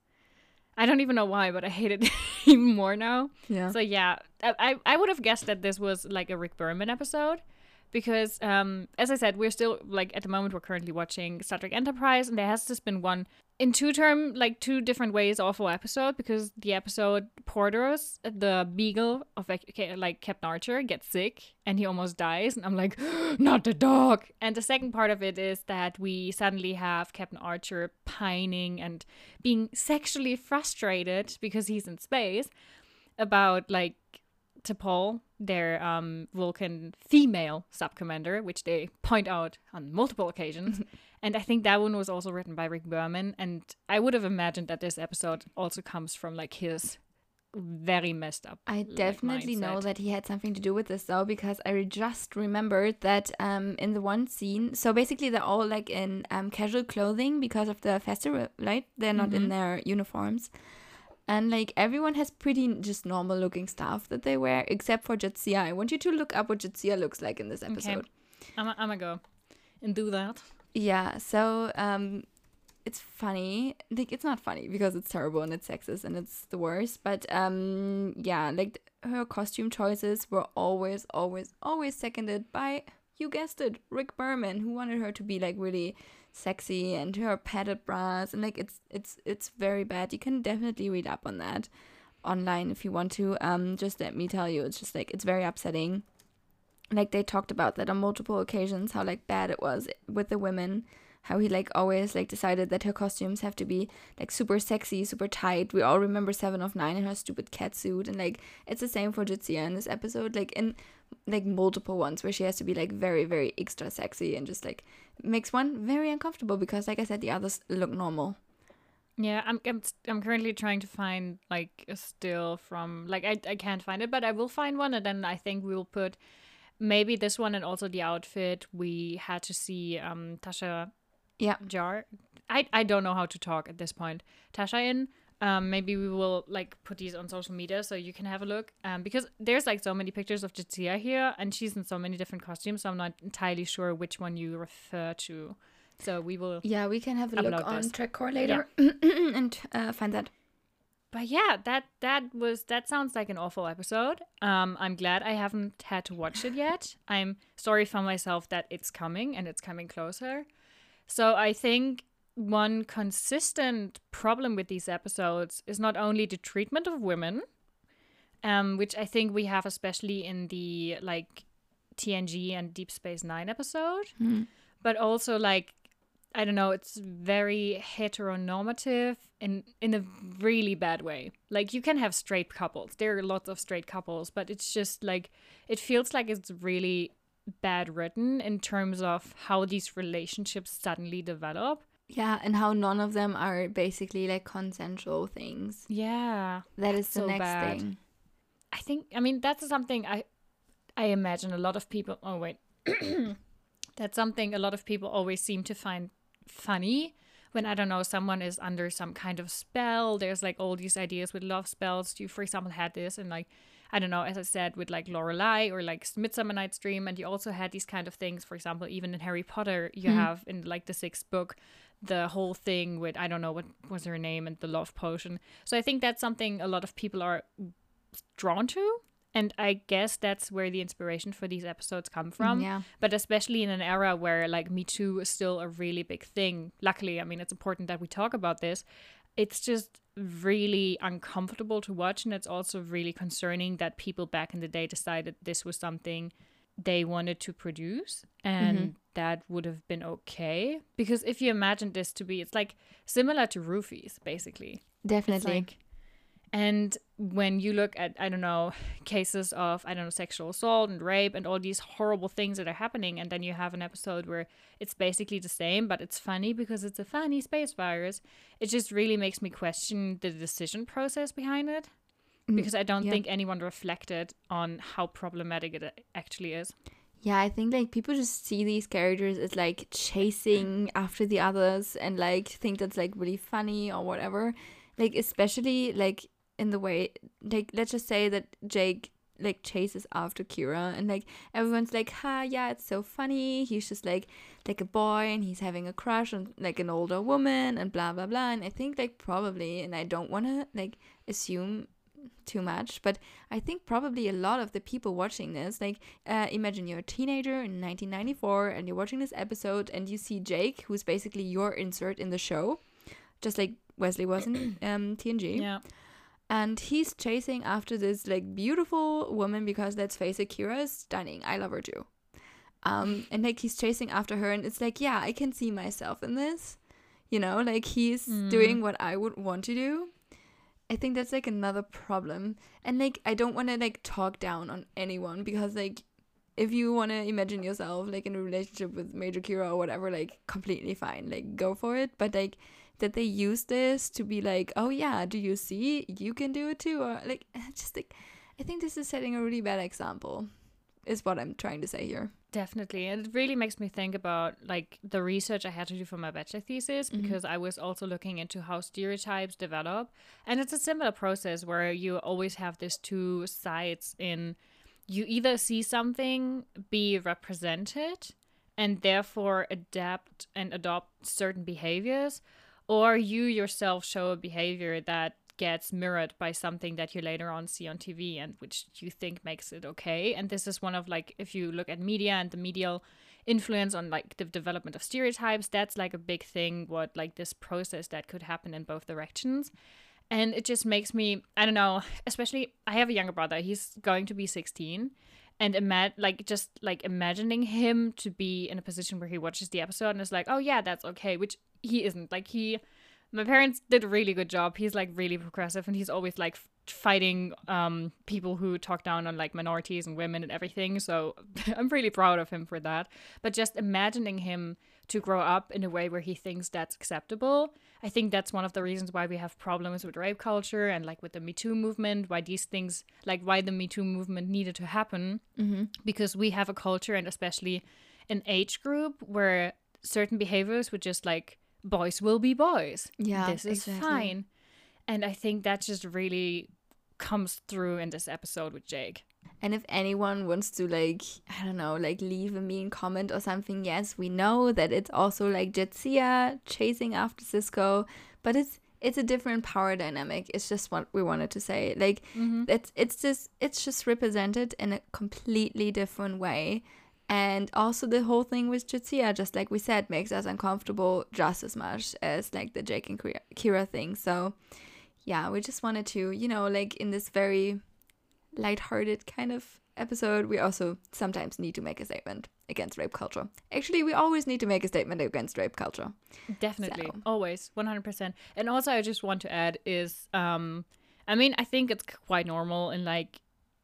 I don't even know why, but I hate it even more now. Yeah. So yeah, I I- I would have guessed that this was like a Rick Berman episode, because um as I said, we're still like at the moment we're currently watching Star Trek Enterprise, and there has just been one in two term like two different ways awful episode because the episode Porthos the beagle of like Captain Archer gets sick and he almost dies, and I'm like, not the dog. And the second part of it is that we suddenly have Captain Archer pining and being sexually frustrated because he's in space about like T'Pol, their um, Vulcan female sub commander, which they point out on multiple occasions. and I think that one was also written by Rick Berman. And I would have imagined that this episode also comes from like his very messed up. I like, definitely know that he had something to do with this though because I just remembered that um in the one scene so basically they're all like in um casual clothing because of the festival right they're not in their uniforms and like everyone has pretty just normal looking stuff that they wear except for Jadzia. I want you to look up what Jadzia looks like in this episode. I'm gonna go and do that. Yeah, so um it's funny. Like it's not funny because it's terrible and it's sexist and it's the worst, but um yeah, like her costume choices were always always always seconded by you guessed it, Rick Berman, who wanted her to be like really sexy and her padded bras and like it's it's it's very bad. You can definitely read up on that online if you want to. Um just let me tell you, it's just like it's very upsetting like they talked about that on multiple occasions how like bad it was with the women how he like always like decided that her costumes have to be like super sexy super tight we all remember seven of nine in her stupid cat suit and like it's the same for Jadzia in this episode like in like multiple ones where she has to be like very very extra sexy and just like makes one very uncomfortable because like i said the others look normal Yeah, I'm, I'm I'm currently trying to find like a still from like I I can't find it, but I will find one, and then I think we'll put maybe this one and also the outfit we had to see um Tasha Yeah. Yar. I I don't know how to talk at this point. Tasha in. Um, maybe we will like put these on social media so you can have a look. Um, because there's like so many pictures of Jadzia here, and she's in so many different costumes. So I'm not entirely sure which one you refer to. So we will. Yeah, we can have a look on this. TrekCore later and uh, find that. But yeah, that that was that sounds like an awful episode. Um, I'm glad I haven't had to watch it yet. I'm sorry for myself that it's coming and it's coming closer. So I think one consistent problem with these episodes is not only the treatment of women, um, which I think we have especially in the like TNG and Deep Space Nine episode, but also like I don't know, it's very heteronormative in in a really bad way. Like you can have straight couples. There are lots of straight couples, but it's just like it feels like it's really bad written in terms of how these relationships suddenly develop. Yeah, and how none of them are basically like consensual things. Yeah. That is the so next bad. thing. I think I mean that's something I I imagine a lot of people oh wait that's something a lot of people always seem to find funny when I don't know someone is under some kind of spell there's like all these ideas with love spells you for example had this and like I don't know as I said with like Lorelei or like Midsummer Night's Dream and you also had these kind of things for example even in Harry Potter you hmm. have in like the sixth book the whole thing with I don't know what was her name and the love potion so I think that's something a lot of people are drawn to. And I guess that's where the inspiration for these episodes come from. Yeah. But especially in an era where like Me Too is still a really big thing. Luckily, I mean, it's important that we talk about this. It's just really uncomfortable to watch. And it's also really concerning that people back in the day decided this was something they wanted to produce and mm-hmm. that would have been okay. Because if you imagine this to be, it's like similar to roofies, basically. Definitely. like, and when you look at, I don't know, cases of, I don't know, sexual assault and rape and all these horrible things that are happening, and then you have an episode where it's basically the same, but it's funny because it's a funny space virus, it just really makes me question the decision process behind it. Mm. Because I don't yeah. think anyone reflected on how problematic it actually is. Yeah, I think like people just see these characters as like chasing after the others and like think that's like really funny or whatever. Like especially like in the way like let's just say that Jake like chases after Kira and like everyone's like, ha yeah, it's so funny. He's just like like a boy and he's having a crush on like an older woman and blah blah blah. And I think like probably and I don't wanna like assume too much, but I think probably a lot of the people watching this, like, uh, imagine you're a teenager in 1994 and you're watching this episode and you see Jake, who's basically your insert in the show, just like Wesley was in um, TNG, Yeah. and he's chasing after this like beautiful woman because let's face it, Kira is stunning. I love her too. Um, and like he's chasing after her, and it's like, yeah, I can see myself in this. You know, like he's doing what I would want to do. I think that's like another problem. And like I don't want to like talk down on anyone because like if you want to imagine yourself like in a relationship with Major Kira or whatever, like completely fine, like go for it. But like that they use this to be like, oh yeah, do you see? You can do it too, or like just like I think this is setting a really bad example. Is what I'm trying to say here. Definitely. And it really makes me think about like the research I had to do for my bachelor thesis mm-hmm. because I was also looking into how stereotypes develop. And it's a similar process where you always have these two sides in you either see something be represented and therefore adapt and adopt certain behaviors, or you yourself show a behavior that gets mirrored by something that you later on see on TV and which you think makes it okay. And this is one of like if you look at media and the medial influence on like the development of stereotypes, that's like a big thing what like this process that could happen in both directions. And it just makes me I don't know, especially I have a younger brother. He's going to be 16 and ima- like just like imagining him to be in a position where he watches the episode and is like, "Oh yeah, that's okay," which he isn't. Like he my parents did a really good job. He's like really progressive and he's always like f- fighting um people who talk down on like minorities and women and everything. So I'm really proud of him for that. But just imagining him to grow up in a way where he thinks that's acceptable. I think that's one of the reasons why we have problems with rape culture and like with the Me Too movement, why these things, like why the Me Too movement needed to happen. Mm-hmm. Because we have a culture and especially an age group where certain behaviors would just like, boys will be boys. Yeah, This is exactly. fine. And I think that just really comes through in this episode with Jake. And if anyone wants to like, I don't know, like leave a mean comment or something, yes, we know that it's also like Jadzia chasing after Sisko, but it's it's a different power dynamic. It's just what we wanted to say. Like mm-hmm. it's it's just it's just represented in a completely different way. And also the whole thing with Jadzia, just like we said, makes us uncomfortable just as much as like the Jake and Kira- Kira thing. So yeah, we just wanted to, you know, like in this very lighthearted kind of episode, we also sometimes need to make a statement against rape culture. Actually, we always need to make a statement against rape culture. Definitely. So- Always. 100%. And also, I just want to add is, um, I mean, I think it's quite normal in like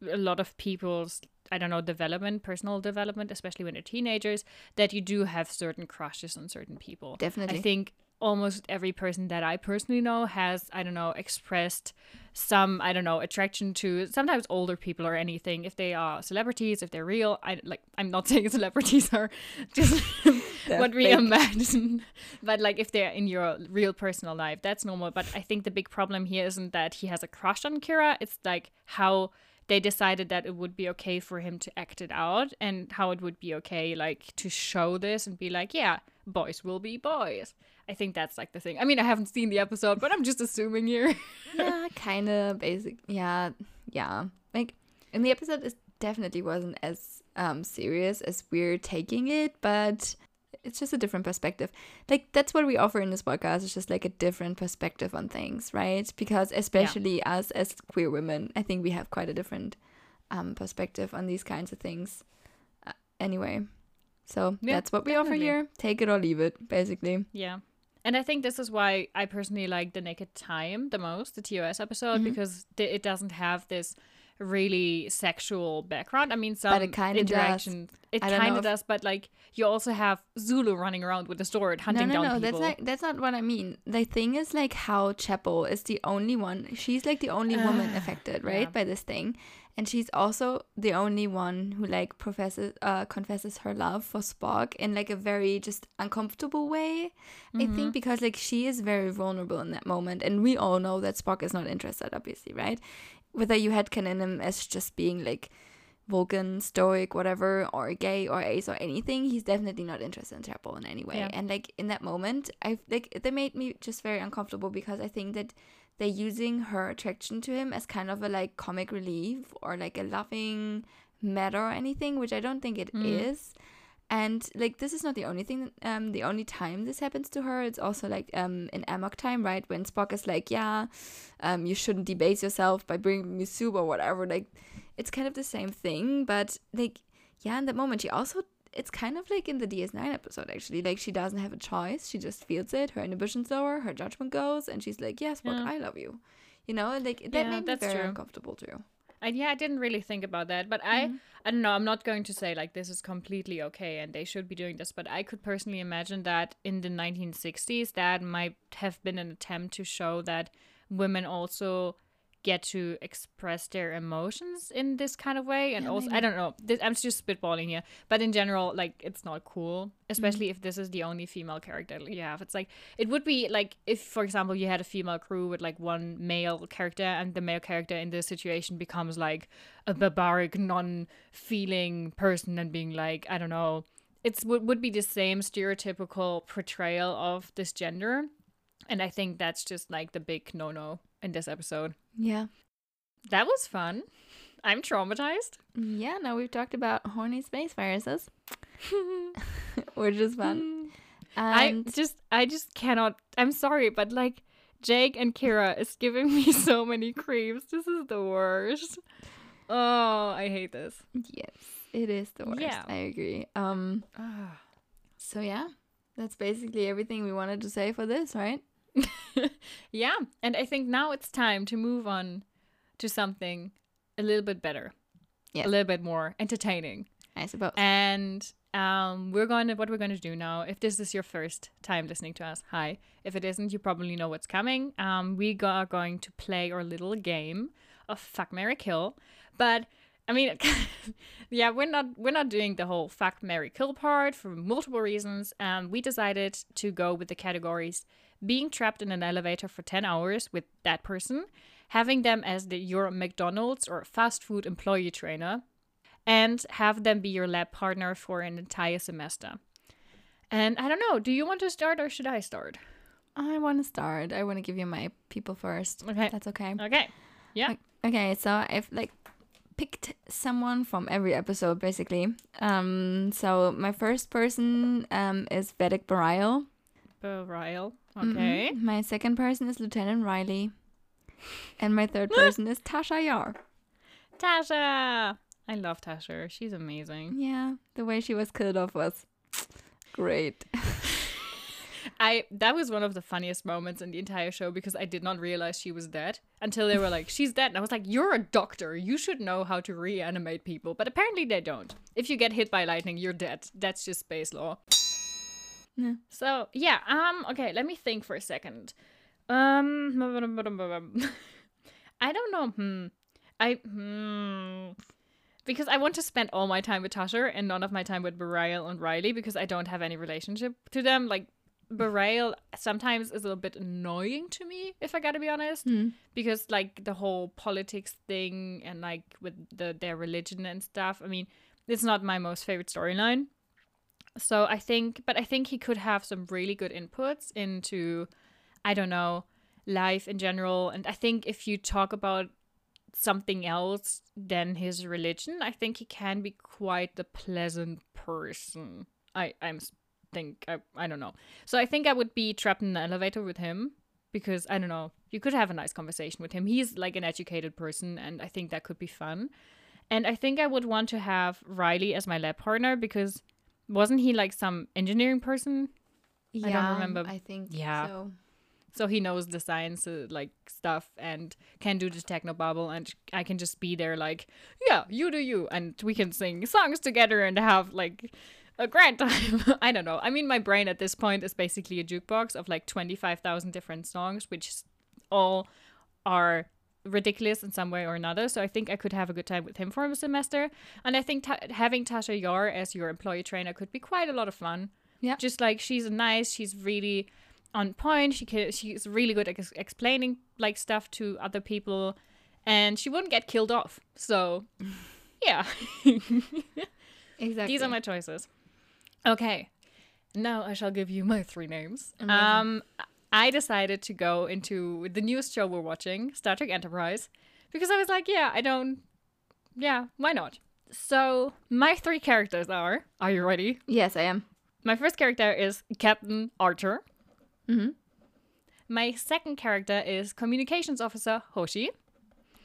a lot of people's, I don't know, development, personal development, especially when they're teenagers, that you do have certain crushes on certain people. Definitely. I think almost every person that I personally know has, I don't know, expressed some, I don't know, attraction to sometimes older people or anything. If they are celebrities, if they're real, I like, I'm not saying celebrities are just what we imagine, but like if they're in your real personal life, that's normal. But I think the big problem here isn't that he has a crush on Kira, it's like how they decided that it would be okay for him to act it out and how it would be okay like to show this and be like yeah boys will be boys i think that's like the thing i mean i haven't seen the episode but i'm just assuming here yeah, kind of basic. Yeah, yeah. Like in the episode, it definitely wasn't as um serious as we're taking it, but it's just a different perspective. Like that's what we offer in this podcast. It's just like a different perspective on things, right? Because especially us as queer women, I think we have quite a different um perspective on these kinds of things. Uh, anyway, so Yeah, that's what we offer here. Take it or leave it, basically. Yeah. And I think this is why I personally like The Naked Time the most, the TOS episode, because th- it doesn't have this really sexual background. I mean, some it kinda does. interaction, it I kind of if- does, but like you also have Sulu running around with a sword hunting no, no, down no. people. That's not that's not what I mean. The thing is like how Chapel is the only one. She's like the only woman affected, right, yeah. by this thing, and she's also the only one who like professes uh confesses her love for Spock in like a very just uncomfortable way. I Mm-hmm. think because like she is very vulnerable in that moment, and we all know that Spock is not interested, obviously, right? Whether you had canon him as just being like Vulcan, stoic, whatever, or gay or ace or anything, he's definitely not interested in Chapel in any way. Yeah. And like in that moment, I like they made me just very uncomfortable because I think that they're using her attraction to him as kind of a like comic relief or like a loving matter or anything, which I don't think it mm. is. And like this is not the only thing, um, the only time this happens to her. It's also like um in Amok time, right? When Spock is like, yeah, um, you shouldn't debase yourself by bringing me soup or whatever. Like, it's kind of the same thing, but like, yeah, in that moment, she also. It's kind of like in the DS9 episode, actually. Like, she doesn't have a choice. She just feels it. Her inhibition's lower. Her judgment goes. And she's like, Yes, Spock, Yeah. I love you. You know, like, that Yeah, made me very true. uncomfortable too. And yeah, I didn't really think about that, but I Mm-hmm. I don't know, I'm not going to say like this is completely okay and they should be doing this, but I could personally imagine that in the 1960s that might have been an attempt to show that women also get to express their emotions in this kind of way. And also I don't know, this, I'm just spitballing here, but in general like it's not cool, especially mm-hmm. if this is the only female character you have. It's like it would be like if for example you had a female crew with like one male character and the male character in this situation becomes like a barbaric non-feeling person and being like i don't know. It's would, would be the same stereotypical portrayal of this gender. And i think that's just like the big no-no in this episode Yeah. that was fun i'm traumatized Yeah, now we've talked about horny space viruses, which is fun. i just i just cannot i'm sorry but like jake and kira is giving me so many creeps this is the worst oh i hate this yes, it is the worst. Yeah. I agree. Um, so yeah, that's basically everything we wanted to say for this, right? yeah, and I think now it's time to move on to something a little bit better. Yes. A little bit more entertaining. I suppose. And um, we're going to what we're going to do now. If this is your first time listening to us, hi. If it isn't, you probably know what's coming. Um, we go- are going to play our little game of fuck, Mary kill. But I mean, yeah, we're not we're not doing the whole fuck, Mary kill part for multiple reasons. Um, we decided to go with the categories: being trapped in an elevator for ten hours with that person, having them as the your McDonald's or fast food employee trainer, and have them be your lab partner for an entire semester. And I don't know, do you want to start or should I start? I want to start. I want to give you my people first. Okay. That's okay. Okay. Yeah. Okay, so I've like picked someone from every episode basically. Um, so my first person um is Vedek Bareil. Bareil. Mhm. Okay. My second person is Lieutenant Riley. And my third person is Tasha Yar. Tasha. I love Tasha. She's amazing. Yeah, the way she was killed off was great. I that was one of the funniest moments in the entire show because I did not realize she was dead until they were like, "She's dead," and I was like, "You're a doctor. You should know how to reanimate people." But apparently they don't. If you get hit by lightning, you're dead. That's just space law. Yeah. So yeah. Um. Okay. Let me think for a second. Um. I don't know. Hmm. I hmm. Because I want to spend all my time with Tasha and none of my time with Bareil and Riley because I don't have any relationship to them. Like Bareil sometimes is a little bit annoying to me, if I gotta be honest. Because like the whole politics thing and like with the their religion and stuff. I mean, it's not my most favorite storyline. So I think but I think he could have some really good inputs into I don't know, life in general. And I think if you talk about something else than his religion, I think he can be quite a pleasant person. I I'm think I I don't know. So I think I would be trapped in the elevator with him because I don't know. You could have a nice conversation with him. He's like an educated person, and I think that could be fun. And I think I would want to have Riley as my lab partner because wasn't he like some engineering person? Yeah, I don't remember. I think Yeah. so. so he knows the science uh, like stuff and can do the technobabble and i can just be there like yeah you do you and we can sing songs together and have like a grand time i don't know i mean my brain at this point is basically a jukebox of like 25000 different songs which all are ridiculous in some way or another. So i think i could have a good time with him for a semester. And i think ta- having tasha yar as your employee trainer could be quite a lot of fun. Yeah. just like she's nice she's really on point she can, she's really good at ex- explaining like stuff to other people and she wouldn't get killed off. So yeah. Exactly. these are my choices. Okay. Now i shall give you my three names. Amazing. um i decided to go into the newest show we're watching star trek enterprise because i was like yeah i don't yeah why not so my three characters are are you ready Yes, I am. my first character is Captain Archer. Mhm. My second character is Communications Officer Hoshi.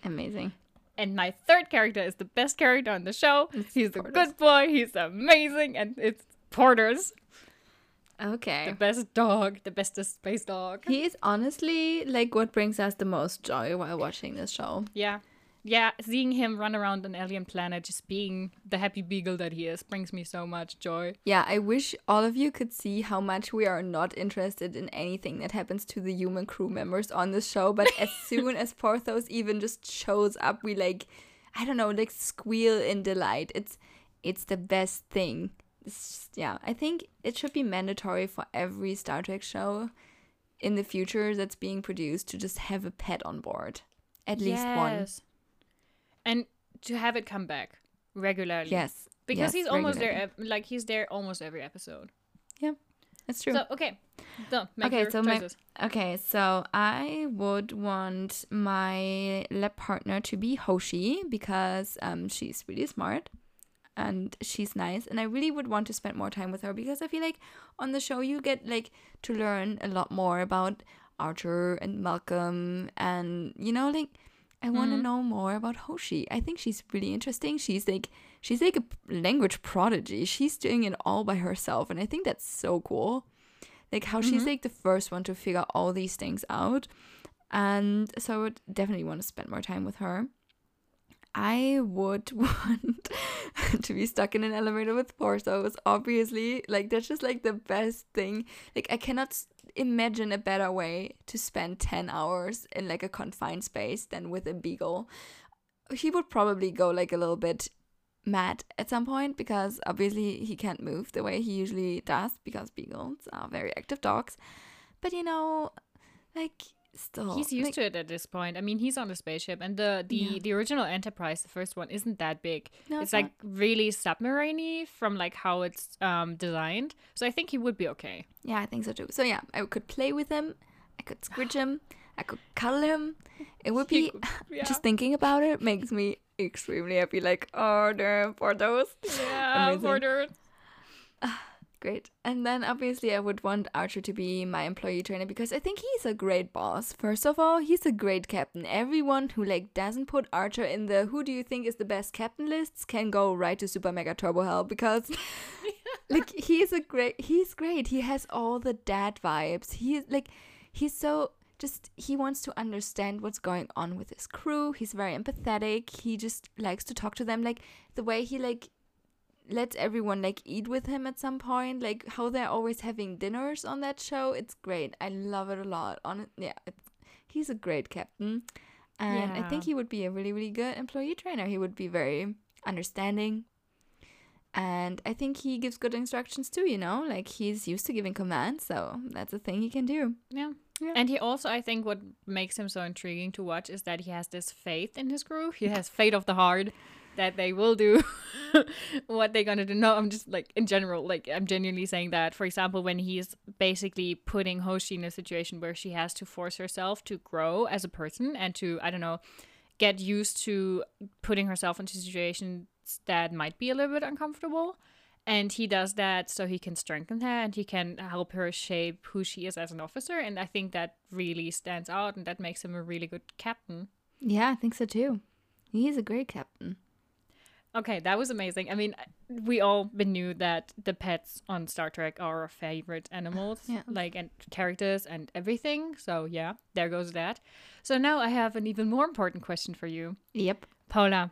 Amazing. And my third character is the best character on the show. he's a good boy. He's amazing. And it's Porthos, the best dog, the bestest space dog. He is honestly like what brings us the most joy while watching this show. Yeah. Yeah, seeing him run around an alien planet, just being the happy beagle that he is, brings me so much joy. Yeah, I wish all of you could see how much we are not interested in anything that happens to the human crew members on this show. But as soon as Porthos even just shows up, we like, I don't know, like squeal in delight. It's, it's the best thing. It's just- yeah, I think it should be mandatory for every Star Trek show in the future that's being produced to just have a pet on board, at least one. And to have it come back regularly. Yes, Because yes, he's almost there, regularly. ev- like he's there almost every episode. Yeah, that's true. So okay, so make Okay, your so my- choices. Okay, so I would want my lab partner to be Hoshi because um she's really smart and she's nice and I really would want to spend more time with her because I feel like on the show you get like to learn a lot more about Archer and Malcolm and you know like I want to Mhm. know more about Hoshi. I think she's really interesting. She's like she's like a language prodigy. She's doing it all by herself and I think that's so cool like how she's Mhm. like the first one to figure all these things out and so i would definitely want to spend more time with her I would want to be stuck in an elevator with Porthos, obviously. Like, that's just like the best thing. Like, I cannot imagine a better way to spend 10 hours in like a confined space than with a beagle. He would probably go like a little bit mad at some point because obviously he can't move the way he usually does because beagles are very active dogs. But you know, like, still. He's used like, to it at this point. I mean, he's on the spaceship, and the the, Yeah. the original Enterprise, the first one, isn't that big. No, it's it's like really submariney from like how it's um designed. So I think he would be okay. Yeah, I think so too. So yeah, I could play with him. I could squidge him. I could cuddle him. It would be could- yeah. just thinking about it makes me extremely happy. Like, oh, damn, Porthos. Yeah, Amazing. Great. And then obviously I would want Archer to be my employee trainer because I think he's a great boss. First of all, he's a great captain. Everyone who like doesn't put Archer in the who do you think is the best captain lists can go right to Super Mega Turbo Hell because like he's a great he's great. He has all the dad vibes. He like he's so just he wants to understand what's going on with his crew. He's very empathetic. He just likes to talk to them like the way he like lets everyone like eat with him at some point like how they're always having dinners on that show it's great. I love it a lot. On it yeah he's a great captain. And i think he would be a really really good employee trainer. He would be very understanding. And i think he gives good instructions too you know? Like he's used to giving commands so that's a thing he can do. Yeah. Yeah. And he also, I think, what makes him so intriguing to watch is that he has this faith in his crew. He has faith of the heart that they will do what they're gonna do. No, I'm just like in general, like I'm genuinely saying that. For example, when he's basically putting Hoshi in a situation where she has to force herself to grow as a person and to, I don't know, get used to putting herself into situations that might be a little bit uncomfortable. And he does that so he can strengthen her and he can help her shape who she is as an officer. And I think that really stands out and that makes him a really good captain. yeah i think so too he's a great captain Okay, that was amazing. I mean, we all knew that the pets on Star Trek are our favorite animals, Yeah. like and characters and everything. So yeah, there goes that. So now I have an even more important question for you, yep Paula.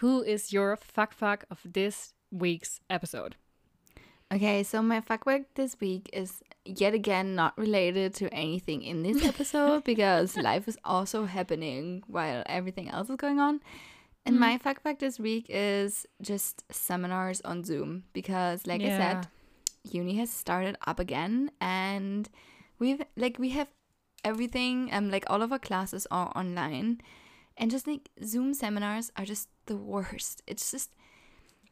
Who is your fuck fuck of this week's episode? Okay, so my fuckwork this week is yet again not related to anything in this episode because life is also happening while everything else is going on. And my fuckwork this week is just seminars on Zoom because, like I said, uni has started up again and we've like we have everything um like all of our classes are online. And just like zoom seminars are just the worst. It's just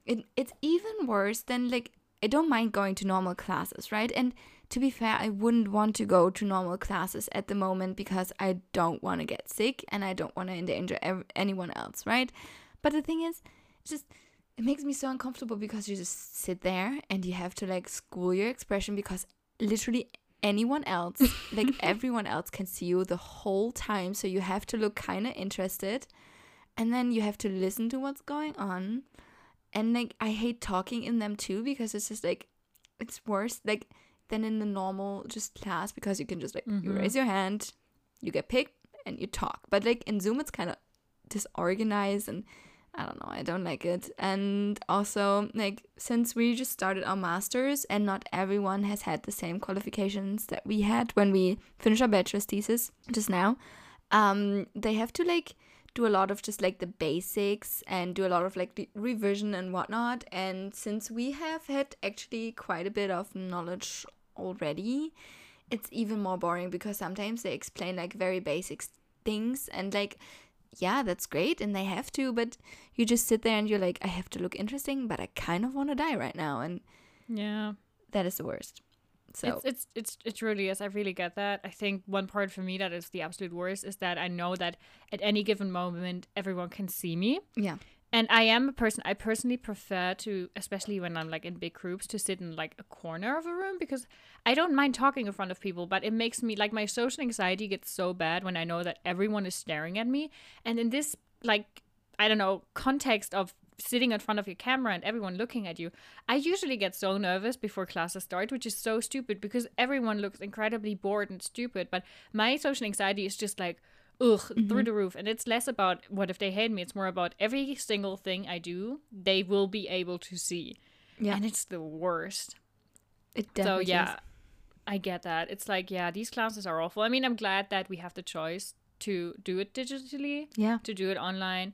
it, it's even worse than like i don't mind going to normal classes right? And to be fair i wouldn't want to go to normal classes at the moment because i don't want to get sick and i don't want to endanger ev- anyone else right? But the thing is it's just it makes me so uncomfortable because you just sit there and you have to like school your expression because literally anyone else like everyone else can see you the whole time. So you have to look kind of interested and then you have to listen to what's going on and like i hate talking in them too because it's just like it's worse like than in the normal just class because you can just like you raise your hand you get picked and you talk but like in zoom it's kind of disorganized and I don't know, I don't like it. And also, like, since we just started our masters and not everyone has had the same qualifications that we had when we finished our bachelor's thesis just now, um, they have to like do a lot of just like the basics and do a lot of like the revision and whatnot. And since we have had actually quite a bit of knowledge already, it's even more boring because sometimes they explain like very basic things and like yeah, that's great, and they have to, but you just sit there and you're like, I have to look interesting, but I kind of want to die right now, and Yeah. that is the worst. So It's, it's it's it really is. I really get that. I think one part for me that is the absolute worst is that I know that at any given moment everyone can see me. yeah, And I am a person I personally prefer to especially when I'm like in big groups to sit in like a corner of a room because I don't mind talking in front of people, but it makes me like my social anxiety gets so bad when I know that everyone is staring at me. And in this like I don't know, context of sitting in front of your camera and everyone looking at you, I usually get so nervous before classes start, which is so stupid because everyone looks incredibly bored and stupid. But my social anxiety is just like, ugh Mm-hmm. through the roof. And it's less about what if they hate me. It's more about every single thing I do, they will be able to see. Yeah. And it's the worst. It definitely So yeah, is. I get that. It's like yeah, these classes are awful. I mean, I'm glad that we have the choice to do it digitally, Yeah. to do it online.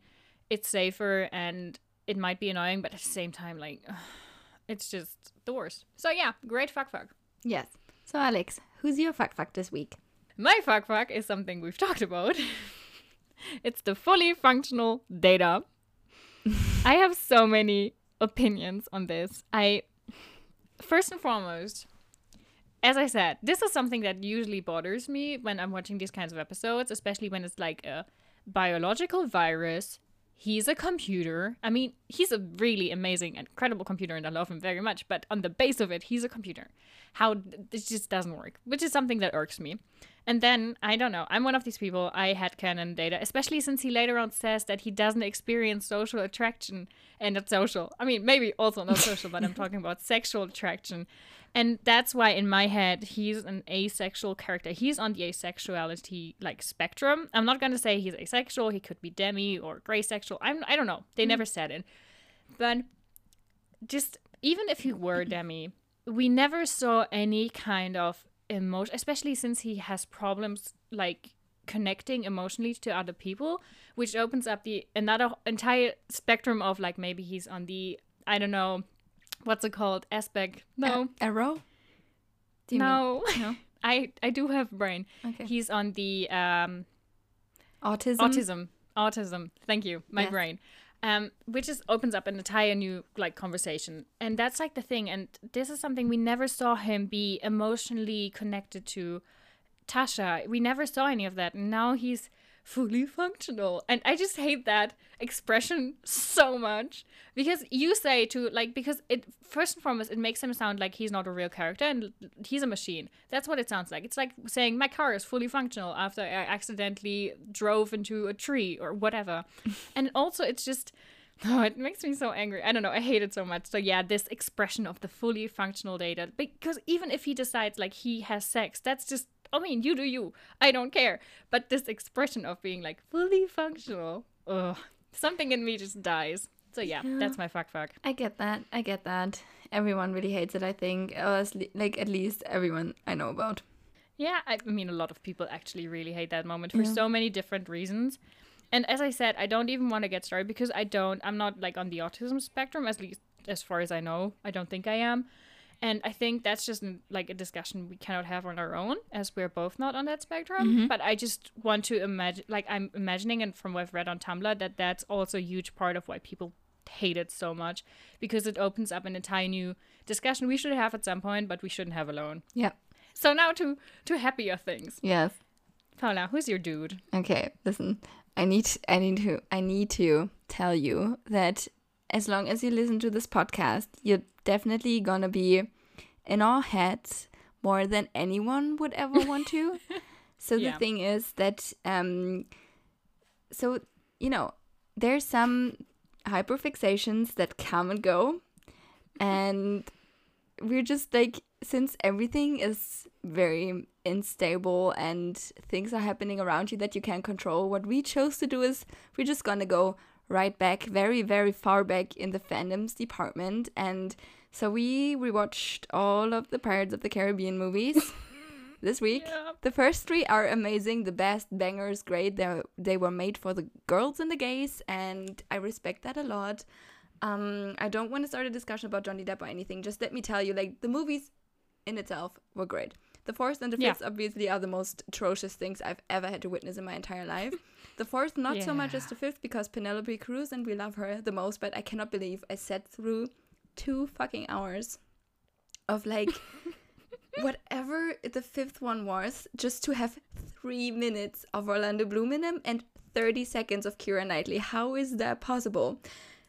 It's safer and it might be annoying, but at the same time, like, it's just the worst. So yeah, great fuck fuck. Yes. So Alex, who's your fuck fuck this week? My fuck fuck is something we've talked about. it's the fully functional data. I have so many opinions on this. I first and foremost, as I said, this is something that usually bothers me when I'm watching these kinds of episodes, especially when it's like a biological virus. He's a computer. I mean, he's a really amazing incredible computer, and I love him very much. But on the base of it, he's a computer. How this just doesn't work, which is something that irks me. And then I don't know. I'm one of these people. I had canon data, especially since he later on says that he doesn't experience social attraction and not social. I mean, maybe also not social, but I'm talking about sexual attraction. And that's why in my head he's an asexual character. He's on the asexuality like spectrum. I'm not gonna say he's asexual. He could be demi or gray sexual. I'm I don't know. They mm-hmm. never said it. But just even if he were demi, we never saw any kind of emotion, especially since he has problems like connecting emotionally to other people, which opens up the another entire spectrum of like maybe he's on the I don't know what's it called aspect no A- arrow? Do you mean- no No? I I do have brain Okay. he's on the um Autism. autism autism thank you my Yes. brain um which just opens up an entire new like conversation. And that's like the thing. And this is something we never saw him be emotionally connected to tasha. We never saw any of that. And now he's fully functional and i just hate that expression so much because you say to like because it first and foremost it makes him sound like he's not a real character and he's a machine that's what it sounds like it's like saying my car is fully functional after i accidentally drove into a tree or whatever and also it's just Oh, it makes me so angry. I don't know. I hate it so much. So yeah, this expression of the fully functional data. Because even if he decides like he has sex, that's just I mean, you do you. I don't care. But this expression of being like fully functional, ugh, something in me just dies. So yeah, that's my fuck fuck. I get that. I get that. Everyone really hates it, I think. Or as like at least everyone I know about. Yeah, I I mean, a lot of people actually really hate that moment for so many different reasons. And as I said, I don't even want to get started because I don't, I'm not like on the autism spectrum, at least as far as I know. I don't think I am. And I think that's just mm, like a discussion we cannot have on our own as we're both not on that spectrum. But I just want to imagine, like, I'm imagining, and from what I've read on Tumblr, that that's also a huge part of why people hate it so much because it opens up an entire new discussion we should have at some point, but we shouldn't have alone. Yeah. So now to to happier things. Yes. Paula, who's your dude? Okay, listen. I need I need to I need to tell you that as long as you listen to this podcast, you're definitely gonna be in our heads more than anyone would ever want to. so Yeah. the thing is that um so you know, there's some hyperfixations that come and go and we're just like since everything is very unstable and things are happening around you that you can't control what we chose to do is we're just gonna go right back very very far back in the fandoms department and so we rewatched all of the pirates of the caribbean movies this week Yeah. the first three are amazing the best bangers great they they were made for the girls and the gays and i respect that a lot um, I don't want to start a discussion about Johnny Depp or anything. Just let me tell you, like the movies in itself were great. The fourth and the Yeah. fifth obviously are the most atrocious things I've ever had to witness in my entire life. The fourth, not so much as the fifth, because Penelope Cruz and we love her the most. But I cannot believe I sat through two fucking hours of like whatever the fifth one was, just to have three minutes of Orlando Bloom in them and 30 seconds of Keira Knightley. How is that possible?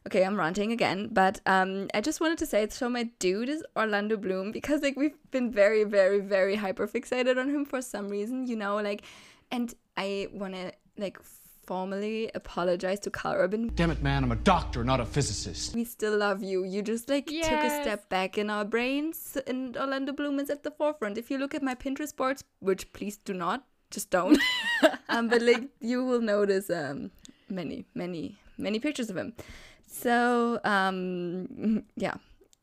Okay, I'm ranting again, but um, I just wanted to say, so my dude is Orlando Bloom because like we've been very, very, very hyper fixated on him for some reason, you know, like, and I want to like formally apologize to Karl Urban. Damn it, man, I'm a doctor, not a physicist. We still love you. You just like took a step back in our brains, and Orlando Bloom is at the forefront. If you look at my Pinterest boards, which please do not, just don't. um, but like you will notice um many, many, many pictures of him. So um yeah,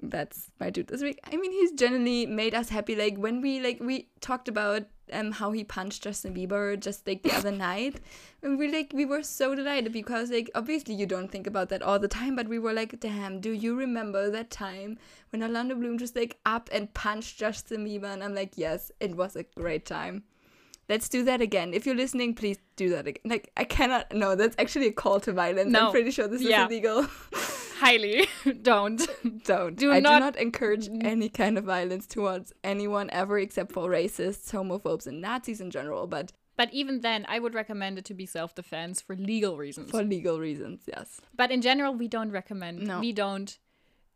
that's my dude this week. I mean, he's genuinely made us happy. Like when we like we talked about um how he punched Justin Bieber just like the other night, and we like we were so delighted because like obviously you don't think about that all the time, but we were like, damn, do you remember that time when Orlando Bloom just like up and punched Justin Bieber? And I'm like, yes, it was a great time. Let's do that again. If you're listening, please do that again. Like I cannot. No, that's actually a call to violence. No. I'm pretty sure this Yeah. is illegal. Highly don't. don't. Do I not- do not encourage any kind of violence towards anyone ever except for racists, homophobes, and Nazis in general, but But even then, I would recommend it to be self defense for legal reasons. for legal reasons, yes. but in general, we don't recommend. No. We don't.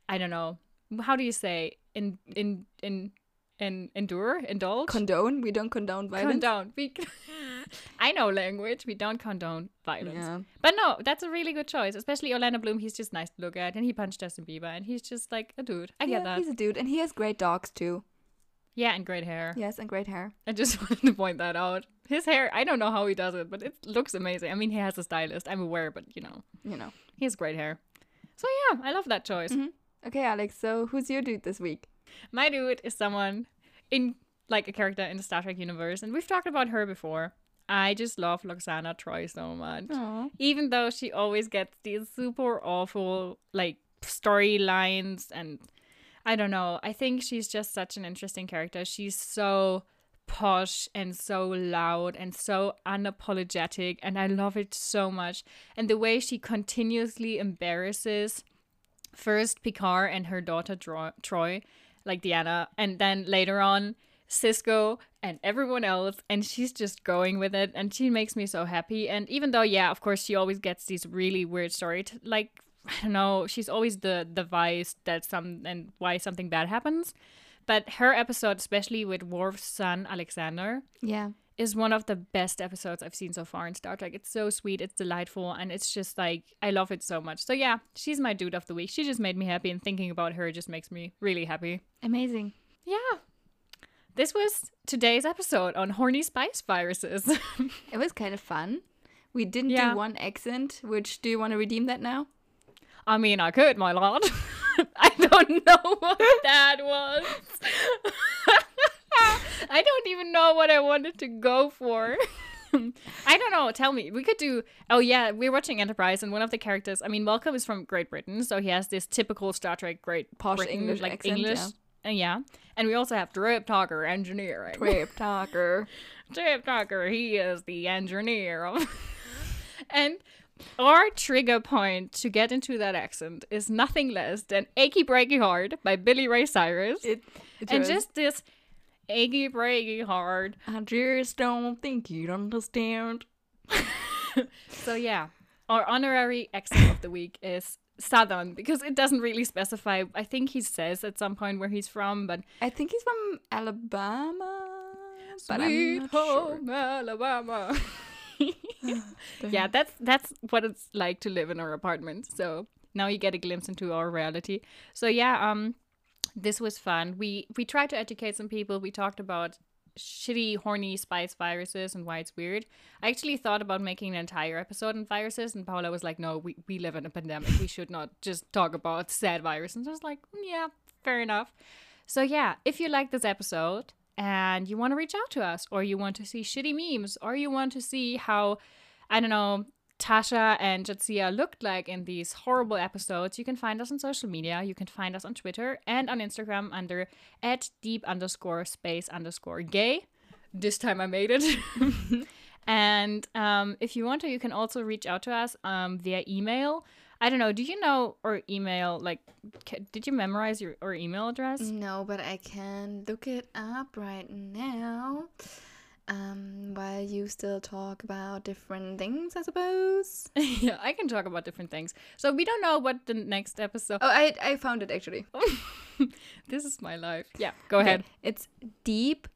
I don't know. How do you say in in in in endure indulge Condone? We don't condone violence. condone? We. I know language. We don't condone violence. Yeah. But no, that's a really good choice. Especially Orlando Bloom. He's just nice to look at, and he punched Justin Bieber, and he's just like a dude. I get that. He's a dude, and he has great dogs too. Yeah, and great hair. Yes, and great hair. I just wanted to point that out. His hair, I don't know how he does it, but it looks amazing. I mean, he has a stylist. I'm aware, but you know, You know. he has great hair. So yeah, I love that choice. Mm-hmm. Okay, Alex. So who's your dude this week? My dude is someone in like a character in the Star Trek universe, and we've talked about her before. I just love Lwaxana Troi so much. Even though she always gets these super awful like storylines and I don't know. I think she's just such an interesting character. She's so posh and so loud and so unapologetic and I love it so much. And the way she continuously embarrasses first Picard and her daughter Troi, like Deanna, and then later on Sisko and everyone else, and she's just going with it, and she makes me so happy. And even though, yeah, of course, she always gets these really weird stories, like I don't know, she's always the the vice that some and why something bad happens. But her episode, especially with Worf's son Alexander, Yeah. Is one of the best episodes I've seen so far in Star Trek. It's so sweet, it's delightful, and it's just like I love it so much. So yeah, she's my dude of the week. She just made me happy, and thinking about her just makes me really happy. Amazing. Yeah. This was today's episode on horny spice viruses. It was kind of fun. We didn't Yeah. do one accent, which do you want to redeem that now? I mean, I could, my lord. I don't know what that was. I don't even know what I wanted to go for. I don't know. Tell me. We could do. Oh yeah, we're watching Enterprise, and one of the characters. I mean, Malcolm is from Great Britain, so he has this typical Star Trek Great Posh Britain, English like accent, English. yeah. Uh, yeah, and we also have Trip Tucker Engineering. Trip Tucker. Drip Talker, he is the engineer. and our trigger point to get into that accent is nothing less than Achy Breaky Heart by Billy Ray Cyrus. It, it and just this achy breaky hard. I just don't think you'd understand. So yeah, our honorary exit of the week is Southern because it doesn't really specify. I think he says at some point where he's from, but I think he's from Alabama, but Sweet not sure. home Alabama. yeah, that's that's what it's like to live in our apartment. So now you get a glimpse into our reality. So yeah, um, this was fun. We we tried to educate some people. We talked about shitty, horny spice viruses and why it's weird. I actually thought about making an entire episode on viruses, and Paula was like, "No, we we live in a pandemic. We should not just talk about sad viruses." And I was like, "Mm, "Yeah, fair enough." So yeah, if you like this episode and you want to reach out to us, or you want to see shitty memes, or you want to see how, I don't know, Tasha and Jadzia looked like in these horrible episodes, you can find us on social media. You can find us on Twitter and on Instagram under at deep underscore space underscore gay. This time I made it. and um, if you want to, you can also reach out to us um, via email. I don't know. Do you know or email? Like, did you memorize your our email address? No, but I can look it up right now. Um, while you still talk about different things, I suppose. yeah, I can talk about different things. So we don't know what the next episode. Oh, I I found it actually. this is my life. Yeah, go ahead. It's deep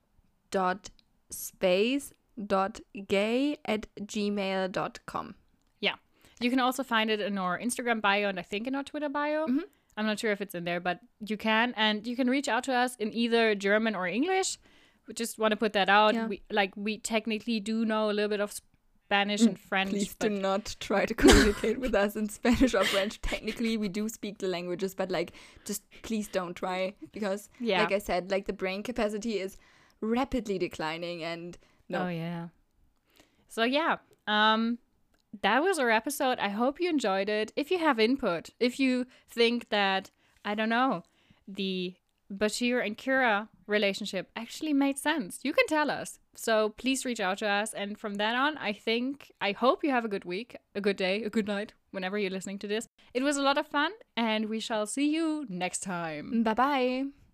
dot space dot gay at gmail dot com. Yeah. You can also find it in our Instagram bio and I think in our Twitter bio. Mm-hmm. I'm not sure if it's in there, but you can. And you can reach out to us in either German or English. We just want to put that out. Yeah. We like we technically do know a little bit of Spanish and French. Please do not try to communicate with us in Spanish or French. Technically, we do speak the languages, but like, just please don't try because, Yeah. like I said, like the brain capacity is rapidly declining, and no, Oh yeah. So yeah, um that was our episode. I hope you enjoyed it. If you have input, if you think that I don't know, the Bashir and Kira relationship actually made sense, you can tell us. So please reach out to us and from then on, I think I hope you have a good week, a good day, a good night whenever you're listening to this. It was a lot of fun and we shall see you next time. bye bye.